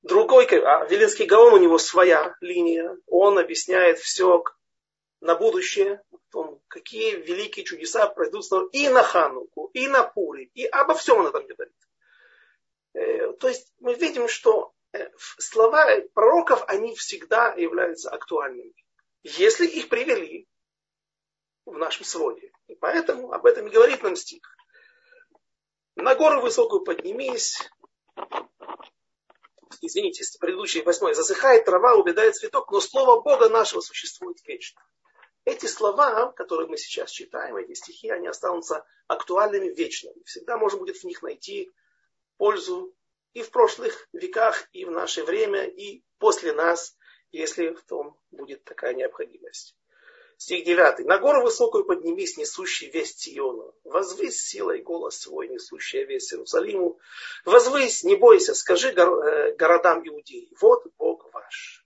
Другой, а Велинский Гаон, у него своя линия. Он объясняет все на будущее, том, какие великие чудеса пройдут и на Хануку, и на Пури, и обо всем он там говорит. Э, то есть мы видим, что э, слова пророков, они всегда являются актуальными. Если их привели в нашем своде. И поэтому об этом и говорит нам стих. На гору высокую поднимись, извините, предыдущий восьмой, засыхает трава, убедает цветок, но слово Бога нашего существует вечно. Эти слова, которые мы сейчас читаем, эти стихи, они останутся актуальными вечно. Всегда можно будет в них найти пользу и в прошлых веках, и в наше время, и после нас, если в том будет такая необходимость. Стих 9. «На гору высокую поднимись, несущий весть Сиона. Возвысь силой голос свой, несущий весть Иерусалиму. Возвысь, не бойся, скажи э, городам Иудеи, вот Бог ваш».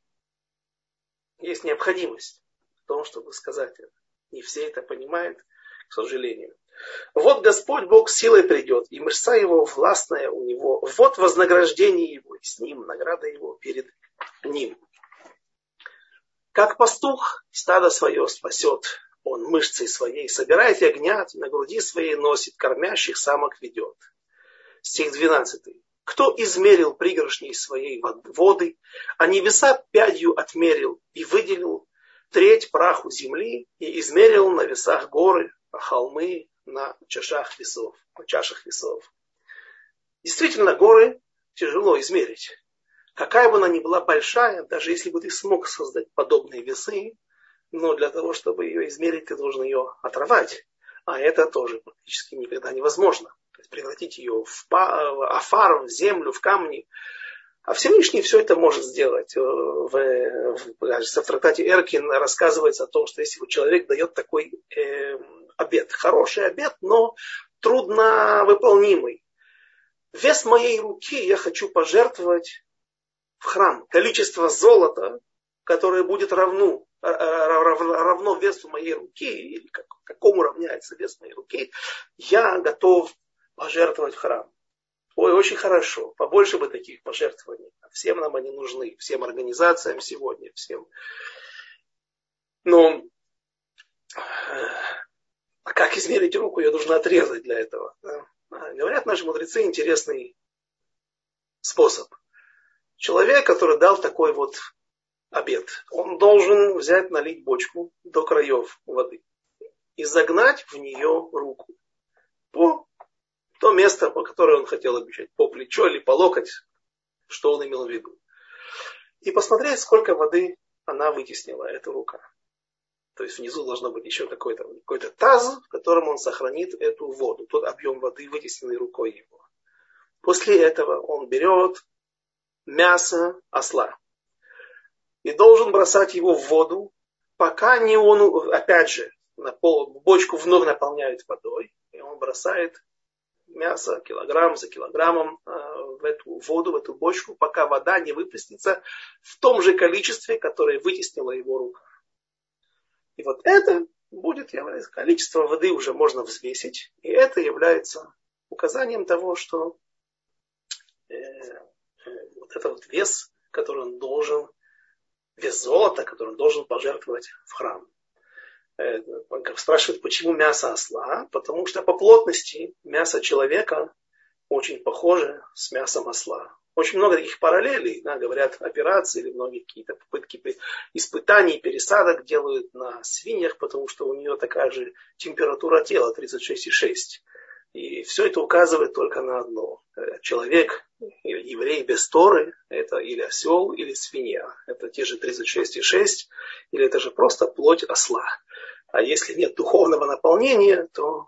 Есть необходимость в том, чтобы сказать это. Не все это понимают, к сожалению. Вот Господь Бог силой придет, и мышца его властная у него. Вот вознаграждение его, и с ним награда его перед ним. Как пастух стадо свое спасет, он мышцей своей собирает ягнят, на груди своей носит, кормящих самок ведет. Стих 12. Кто измерил пригоршней своей воды, а небеса пядью отмерил и выделил треть праху земли и измерил на весах горы, а холмы на чашах весов, на чашах весов. Действительно, горы тяжело измерить. Какая бы она ни была большая, даже если бы ты смог создать подобные весы, но для того, чтобы ее измерить, ты должен ее оторвать. А это тоже практически никогда невозможно. То есть превратить ее в афар, в землю, в камни. А Всевышний все это может сделать. Э, в, в, в трактате Эркин рассказывается о том, что если человек дает такой э, обед, хороший обед, но трудно выполнимый. Вес моей руки я хочу пожертвовать в храм количество золота, которое будет равну, э, э, равно весу моей руки, или как, какому равняется вес моей руки, я готов пожертвовать в храм. Ой, очень хорошо, побольше бы таких пожертвований. Всем нам они нужны, всем организациям сегодня, всем. Но а как измерить руку, ее нужно отрезать для этого. Да? Говорят наши мудрецы интересный способ. Человек, который дал такой вот обед, он должен взять, налить бочку до краев воды и загнать в нее руку по то место, по которое он хотел обещать, по плечо или по локоть, что он имел в виду. И посмотреть, сколько воды она вытеснила, эта рука. То есть внизу должно быть еще какой-то какой таз, в котором он сохранит эту воду, тот объем воды, вытесненный рукой его. После этого он берет мясо осла. И должен бросать его в воду, пока не он, опять же, на пол, бочку вновь наполняет водой, и он бросает мясо килограмм за килограммом э, в эту воду, в эту бочку, пока вода не выплеснется в том же количестве, которое вытеснила его рука. И вот это будет являться, количество воды уже можно взвесить, и это является указанием того, что э, вот этот вот вес, который он должен, вес золота, который он должен пожертвовать в храм. Э, спрашивают, почему мясо осла? Потому что по плотности мясо человека очень похоже с мясом осла. Очень много таких параллелей, да, говорят, операции или многие какие-то попытки испытаний, пересадок делают на свиньях, потому что у нее такая же температура тела 36,6. И все это указывает только на одно. Э, человек или еврей без Торы – это или осел, или свинья. Это те же 36,6, или это же просто плоть осла. А если нет духовного наполнения, то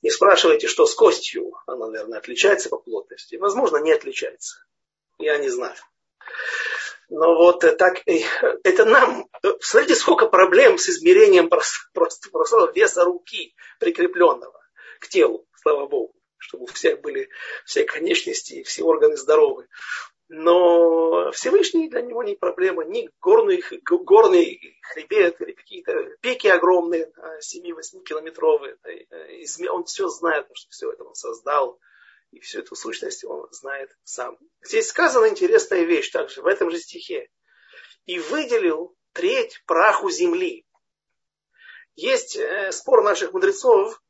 не спрашивайте, что с костью. Она, наверное, отличается по плотности. Возможно, не отличается. Я не знаю. Но вот э, так, э, это нам, смотрите, сколько проблем с измерением просто, просто, просто веса руки прикрепленного к телу, слава Богу, чтобы у всех были все конечности и все органы здоровы. Но Всевышний для него не проблема, ни горный, горный хребет или какие-то пики огромные, 7-8 километровые. Он все знает, потому что все это он создал. И всю эту сущность он знает сам. Здесь сказана интересная вещь также в этом же стихе. И выделил треть праху земли. Есть э, спор наших мудрецов,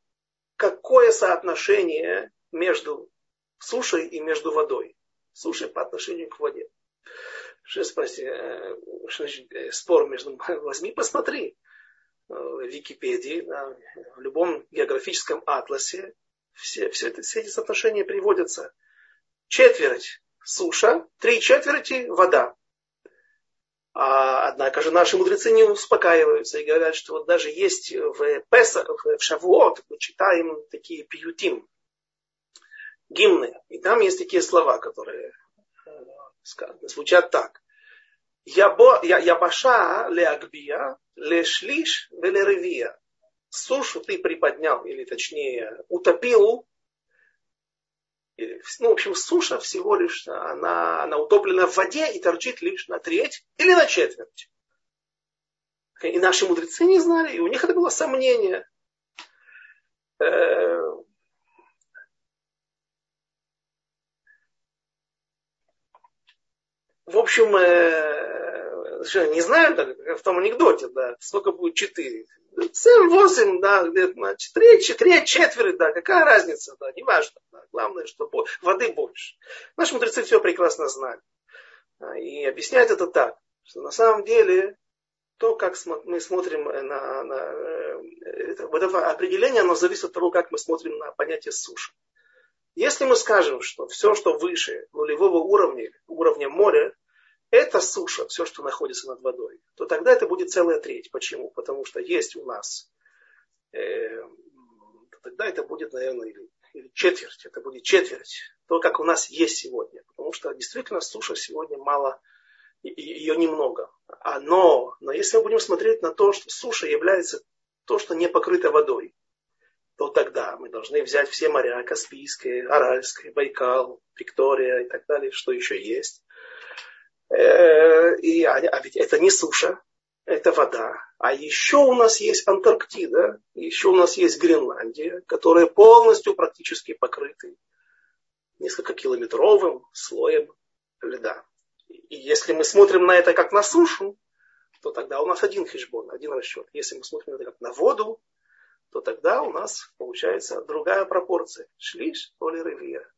какое соотношение между сушей и между водой. Сушей по отношению к воде. Что спроси, э, что значит э, спор между... Возьми, посмотри в Википедии, да, в любом географическом атласе все, все, это, все эти соотношения приводятся. Четверть суша, три четверти вода. А, однако же наши мудрецы не успокаиваются и говорят, что вот даже есть в Песах, в Шавуот, мы читаем такие пиютим, гимны. И там есть такие слова, которые э, звучат так. Ябаша леагбия, лешлиш велеревия. Сушу ты приподнял, или точнее утопил ну, в общем, суша всего лишь, она, она утоплена в воде и торчит лишь на треть или на четверть. И наши мудрецы не знали, и у них это было сомнение. Э, в общем, э, не знаю, как в том анекдоте, да, сколько будет 4. 7, 8, да, где-то на 4, 4, четверть, да, какая разница, да, не важно. Да, главное, что воды больше. Наши мудрецы все прекрасно знали. И объясняют это так, что на самом деле то, как мы смотрим на, на э, это, это определение, оно зависит от того, как мы смотрим на понятие суши. Если мы скажем, что все, что выше нулевого уровня, уровня моря, это суша, все, что находится над водой, то тогда это будет целая треть. Почему? Потому что есть у нас, э, тогда это будет, наверное, или, или четверть, это будет четверть, то, как у нас есть сегодня. Потому что действительно суша сегодня мало, ее немного. А но, но если мы будем смотреть на то, что суша является то, что не покрыто водой, то тогда мы должны взять все моря, Каспийское, Аральское, Байкал, Виктория и так далее, что еще есть, и, а, ведь это не суша, это вода. А еще у нас есть Антарктида, еще у нас есть Гренландия, которые полностью практически покрыты несколько километровым слоем льда. И если мы смотрим на это как на сушу, то тогда у нас один хешбон, один расчет. Если мы смотрим на это как на воду, то тогда у нас получается другая пропорция. Шлиш, толи ревия.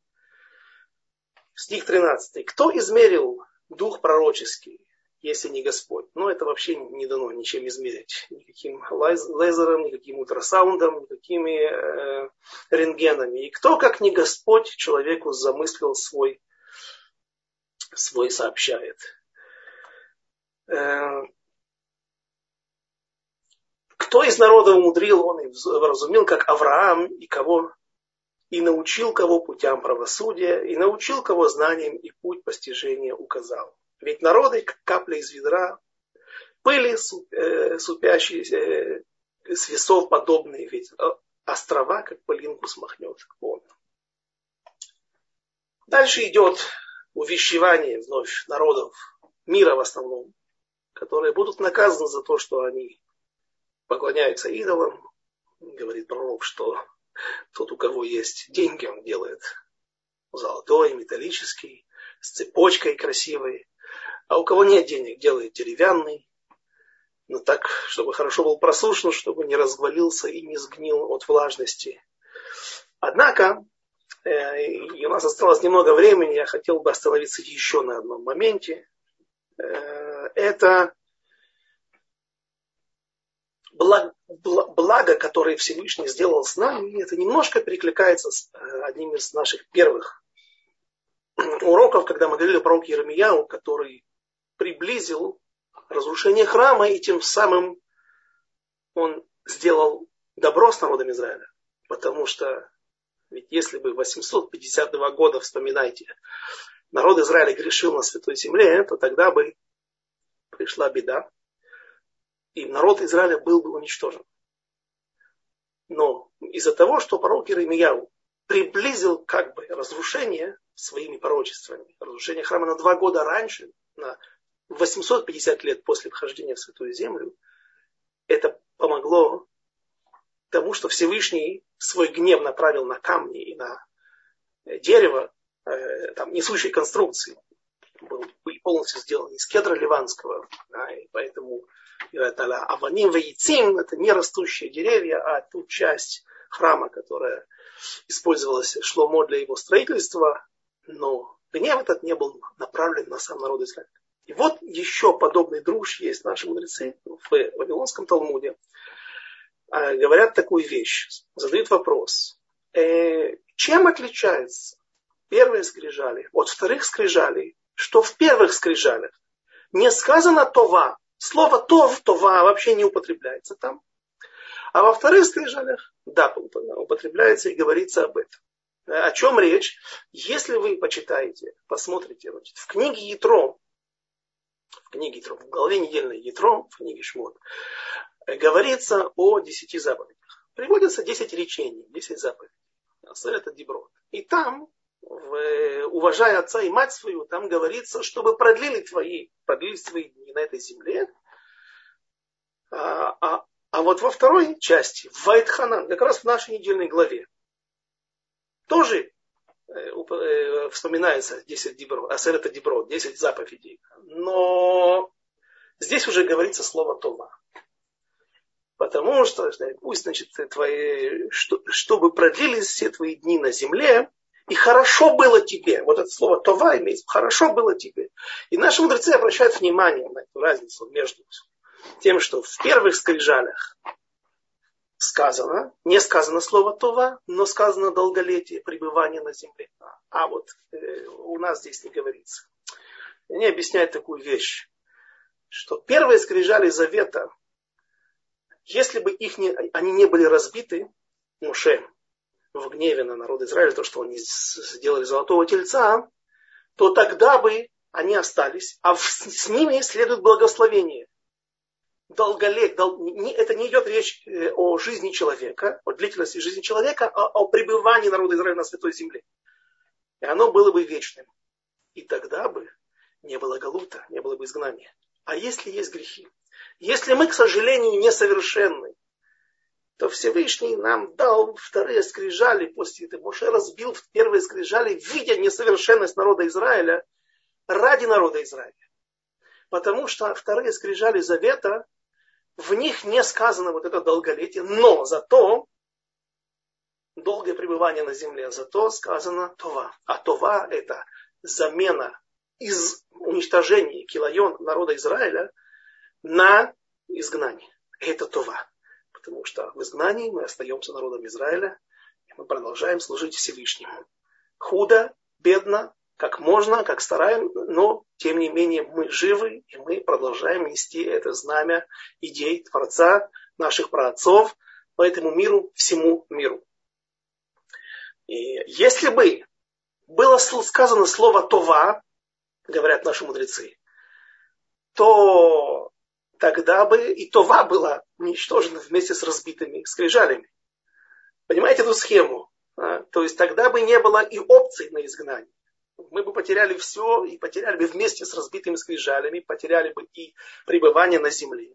Стих 13. Кто измерил дух пророческий, если не Господь. Но это вообще не дано ничем измерить. Никаким лазером, никаким ультрасаундом, никакими э, рентгенами. И кто, как не Господь, человеку замыслил свой, свой сообщает. Э, кто из народа умудрил, он и разумел, как Авраам, и кого и научил кого путям правосудия, и научил кого знанием и путь постижения указал. Ведь народы, как капля из ведра, пыли э, супящие э, с весов подобные, ведь э, острова, как пылинку смахнет он. Дальше идет увещевание вновь народов мира в основном, которые будут наказаны за то, что они поклоняются идолам. Говорит пророк, что тот, у кого есть деньги, он делает золотой, металлический, с цепочкой красивой. А у кого нет денег, делает деревянный. Но так, чтобы хорошо был просушен, чтобы не развалился и не сгнил от влажности. Однако, э, и у нас осталось немного времени, я хотел бы остановиться еще на одном моменте. Э, это благо, благо, которое Всевышний сделал с нами, это немножко перекликается с э, одним из наших первых уроков, когда мы говорили про Еремияу, который приблизил разрушение храма, и тем самым он сделал добро с народом Израиля. Потому что ведь если бы 852 года, вспоминайте, народ Израиля грешил на Святой Земле, то тогда бы пришла беда и народ Израиля был бы уничтожен. Но из-за того, что пророк Иеремияу приблизил как бы разрушение своими пророчествами, разрушение храма на два года раньше, на 850 лет после вхождения в Святую Землю, это помогло тому, что Всевышний свой гнев направил на камни и на дерева, э, там, несущей конструкции, был, полностью сделан из кедра ливанского, да, и поэтому это аваним вейцим, это не растущие деревья, а ту часть храма, которая использовалась Шломо для его строительства, но гнев этот не был направлен на сам народ Израиля. И вот еще подобный друж есть наши мудрецы в Вавилонском Талмуде. А, говорят такую вещь, задают вопрос. Э, чем отличается первые скрижали от вторых скрижалей, что в первых скрижалях не сказано това, слово тов, това вообще не употребляется там, а во вторых скрижалях, да, употребляется и говорится об этом. О чем речь? Если вы почитаете, посмотрите значит, в книге Ятро, в книге Ятро, в главе недельной Ятро, в книге Шмот, говорится о десяти заповедях. Приводятся десять речений, десять заповедей. Это Деброд. И там, в, уважая отца и мать свою, там говорится, чтобы продлили твои, продлили свои дни на этой земле. А, а, а вот во второй части, в Вайтханан, как раз в нашей недельной главе, тоже э, э, вспоминается 10 дибро, асер это дибро, 10 заповедей. Но здесь уже говорится слово Това. Потому что, пусть, значит, твои, что, чтобы продлились все твои дни на земле, и хорошо было тебе. Вот это слово това имеет хорошо было тебе. И наши мудрецы обращают внимание на эту разницу между тем, что в первых скрижалях сказано, не сказано слово това, но сказано долголетие, пребывание на земле. А вот э, у нас здесь не говорится. Они объясняют такую вещь, что первые скрижали завета если бы их не, они не были разбиты, Муше, в гневе на народ Израиля, то, что они сделали золотого тельца, то тогда бы они остались, а с ними следует благословение. Долголет, дол, не, это не идет речь э, о жизни человека, о длительности жизни человека, а о пребывании народа Израиля на Святой Земле. И оно было бы вечным. И тогда бы не было галута, не было бы изгнания. А если есть грехи? Если мы, к сожалению, несовершенны, то Всевышний нам дал вторые скрижали после этого. Моше разбил первые скрижали, видя несовершенность народа Израиля, ради народа Израиля. Потому что вторые скрижали завета, в них не сказано вот это долголетие, но зато долгое пребывание на земле, зато сказано Това. А Това это замена из уничтожения килайон народа Израиля – на изгнание. Это Това. Потому что в изгнании мы остаемся народом Израиля, и мы продолжаем служить Всевышнему. Худо, бедно, как можно, как стараем, но тем не менее мы живы, и мы продолжаем нести это знамя идей Творца, наших праотцов по этому миру, всему миру. И если бы было сказано слово «това», говорят наши мудрецы, то тогда бы и Това была уничтожена вместе с разбитыми скрижалями. Понимаете эту схему? А? То есть тогда бы не было и опций на изгнание. Мы бы потеряли все и потеряли бы вместе с разбитыми скрижалями, потеряли бы и пребывание на земле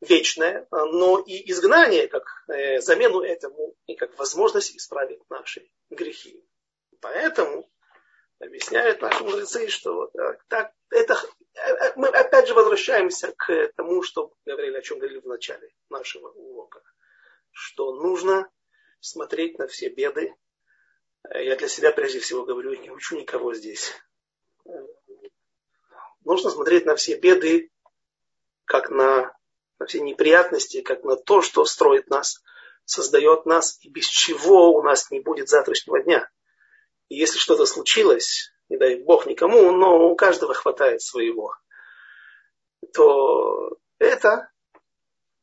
вечное, но и изгнание как э, замену этому и как возможность исправить наши грехи. Поэтому объясняют наши мудрецы, что э, так, это, э, мы опять же возвращаемся к тому, что говорили, о чем говорили в начале нашего урока, что нужно смотреть на все беды. Э, я для себя прежде всего говорю, не учу никого здесь. Нужно смотреть на все беды, как на, на все неприятности, как на то, что строит нас, создает нас, и без чего у нас не будет завтрашнего дня. И если что-то случилось, не дай бог никому, но у каждого хватает своего, то это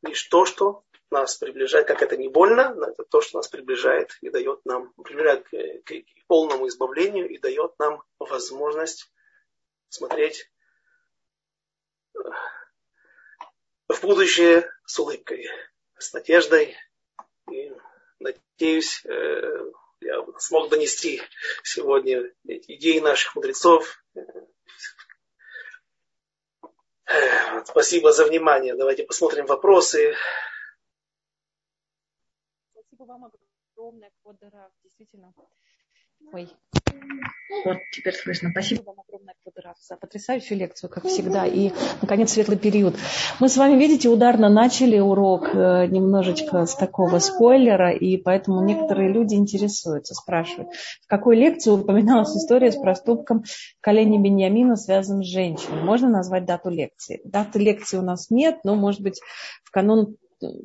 лишь то, что нас приближает, как это не больно, но это то, что нас приближает и дает нам, приближает к, к, к полному избавлению и дает нам возможность смотреть э, в будущее с улыбкой, с надеждой. И надеюсь, э, я смог донести сегодня идеи наших мудрецов. Спасибо за внимание. Давайте посмотрим вопросы. Спасибо вам огромное, Квадерав. Действительно. Ой. Вот, теперь слышно. Спасибо вам огромное, Квадраф, за потрясающую лекцию, как всегда. И, наконец, светлый период. Мы с вами, видите, ударно начали урок э, немножечко с такого спойлера, и поэтому некоторые люди интересуются, спрашивают, в какой лекции упоминалась история с проступком колени Беньямина, связанным с женщиной. Можно назвать дату лекции? Даты лекции у нас нет, но, может быть, в канун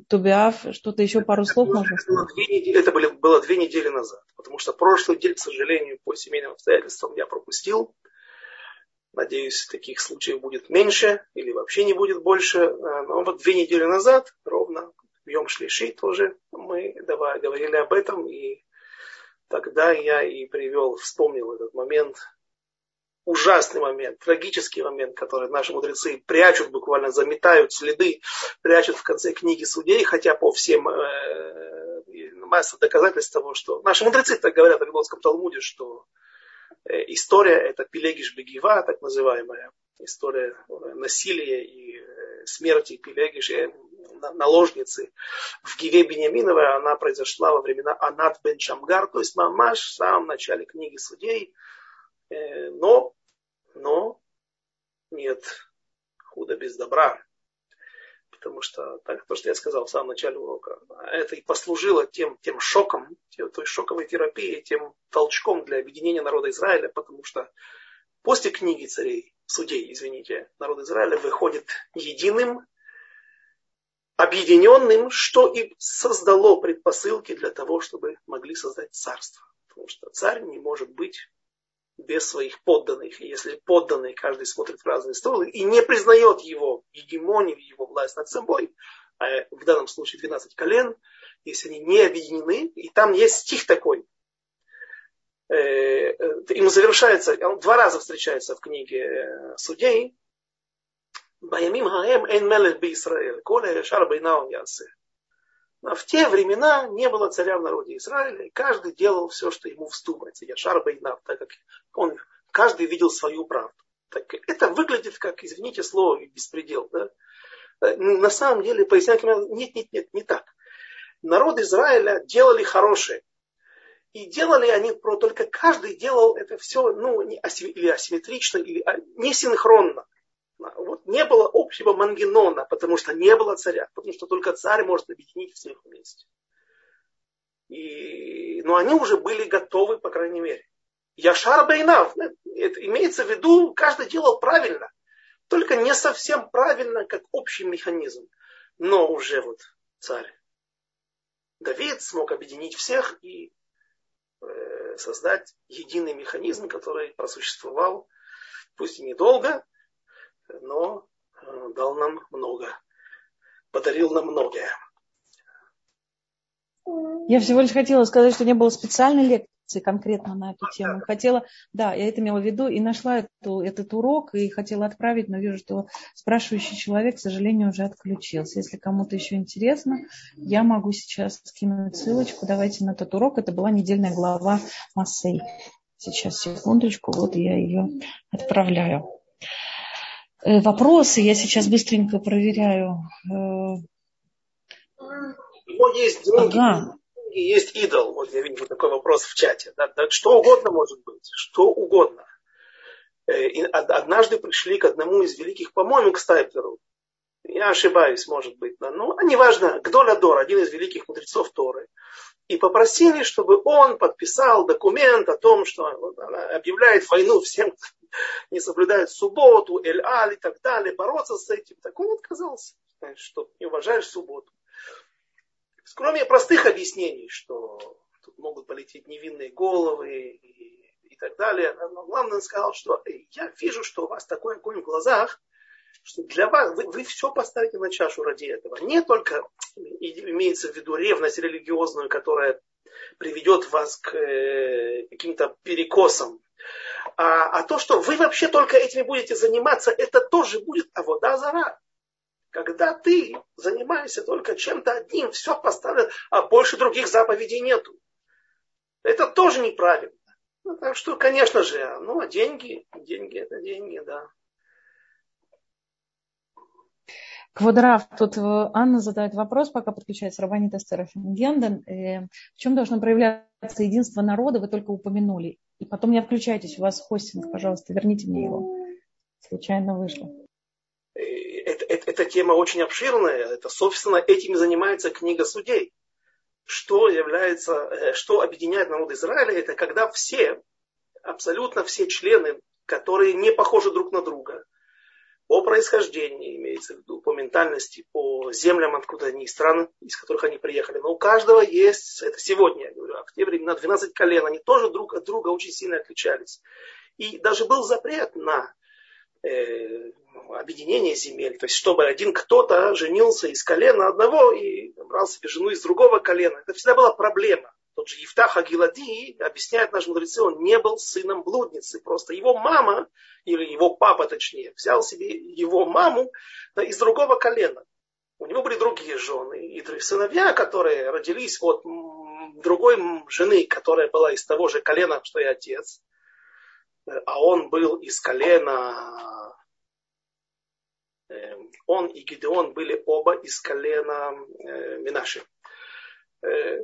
Тубиав, что-то еще, пару слов это можно сказать? Две недели, это были, было две недели назад, потому что прошлый день, к сожалению, по семейным обстоятельствам я пропустил. Надеюсь, таких случаев будет меньше или вообще не будет больше. Э, но вот две недели назад, ровно, в Йом Шлиши тоже, мы давай, говорили об этом, и тогда я и привел, вспомнил этот момент, ужасный момент, трагический момент, который наши мудрецы прячут, буквально заметают следы, прячут в конце книги судей, хотя по всем э, масса доказательств того, что наши мудрецы так говорят в Вавилонском Талмуде, что э, история это Пелегиш Бегива, так называемая, история э, насилия и э, смерти Пелегиш, наложницы в Гиве Бениаминовой, она произошла во времена Анат бен Шамгар, то есть Мамаш в самом начале книги судей, Э, но, но нет худа без добра. Потому что, так, то, что я сказал в самом начале урока, это и послужило тем, тем шоком, той шоковой терапией, тем толчком для объединения народа Израиля, потому что после книги царей, судей, извините, народ Израиля выходит единым, объединенным, что и создало предпосылки для того, чтобы могли создать царство. Потому что царь не может быть без своих подданных. И если подданные, каждый смотрит в разные стороны и не признает его гегемонию, его власть над собой, а в данном случае 12 колен, если они не объединены, и там есть стих такой, э, э, им завершается, он два раза встречается в книге э, судей, בימים ההם אין מלך בישראל, כל הישר בעיניו יעשה. Но в те времена не было царя в народе Израиля, и каждый делал все, что ему вздумается. ישר בעיניו, так как он, каждый видел свою правду. Так, это выглядит как, извините слово, беспредел. Да? На самом деле, поясняют, нет, нет, нет, не так. Народ Израиля делали хорошее. И делали они про, только каждый делал это все, ну, не, или асимметрично, или а, не синхронно. Вот не было общего мангенона, потому что не было царя, потому что только царь может объединить всех вместе. И, но они уже были готовы, по крайней мере. Яшар Бейнав, это имеется в виду, каждый делал правильно, только не совсем правильно, как общий механизм. Но уже вот царь Давид смог объединить всех и э, создать единый механизм, который просуществовал, пусть и недолго, но э, дал нам много, подарил нам многое. Я всего лишь хотела сказать, что не было специальной лекции конкретно на эту тему. Хотела, да, я это имела в виду и нашла эту, этот урок и хотела отправить, но вижу, что спрашивающий человек, к сожалению, уже отключился. Если кому-то еще интересно, я могу сейчас скинуть ссылочку. Давайте на тот урок. Это была недельная глава Массей. Сейчас, секундочку, вот я ее отправляю. Э, вопросы. Я сейчас быстренько проверяю. Ну, есть деньги, ага. есть идол. Вот я вижу такой вопрос в чате. Да, да, что угодно может быть, что угодно. Э, и однажды пришли к одному из великих, по-моему, к Стайплеру. Я ошибаюсь, может быть. Да, ну, а неважно, Гдоладор, один из великих мудрецов Торы. И попросили, чтобы он подписал документ о том, что она объявляет войну всем, не соблюдают субботу, эль-аль и так далее, бороться с этим. Так он отказался, что не уважаешь субботу. Кроме простых объяснений, что тут могут полететь невинные головы и, и так далее. Но главное он сказал, что я вижу, что у вас такой огонь в глазах, что для вас, вы, вы все поставите на чашу ради этого. Не только имеется в виду ревность религиозную, которая приведет вас к э, каким-то перекосам а, а то, что вы вообще только этими будете заниматься, это тоже будет а вода зара. Когда ты занимаешься только чем-то одним, все поставлено, а больше других заповедей нету. Это тоже неправильно. Ну, так что, конечно же, ну, а деньги, деньги это деньги, да. Квадрав, тут э, Анна задает вопрос, пока подключается Рабанит Эстер. Э, в чем должно проявляться единство народа, вы только упомянули. И потом не включайтесь, у вас хостинг, пожалуйста, верните мне его. Случайно вышло. Э, это, это, эта тема очень обширная. Это, собственно, этим занимается книга судей. Что является, что объединяет народ Израиля, это когда все, абсолютно все члены, которые не похожи друг на друга, по происхождению, имеется в виду, по ментальности, по землям, откуда они, стран, из которых они приехали. Но у каждого есть, это сегодня, я говорю, а в те времена 12 колен, они тоже друг от друга очень сильно отличались. И даже был запрет на э, объединение земель, то есть чтобы один кто-то женился из колена одного и брал себе жену из другого колена. Это всегда была проблема. Тот же Евтах Агилади, объясняет наш мудрецы, он не был сыном блудницы. Просто его мама, или его папа точнее, взял себе его маму из другого колена. У него были другие жены и сыновья, которые родились от другой жены, которая была из того же колена, что и отец. А он был из колена эм, он и Гидеон были оба из колена э, Минаши. Э,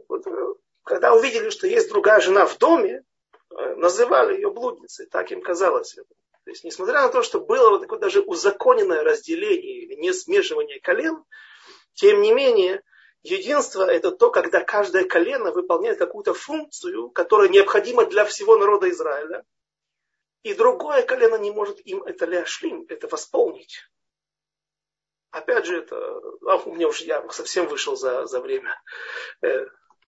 когда увидели, что есть другая жена в доме, э, называли ее блудницей, так им казалось. То есть, несмотря на то, что было вот такое даже узаконенное разделение или не смешивание колен, тем не менее, единство это то, когда каждое колено выполняет какую-то функцию, которая необходима для всего народа Израиля, и другое колено не может им это ляшлим, это восполнить. Опять же, это, а, у меня уже я совсем вышел за, за время. Э,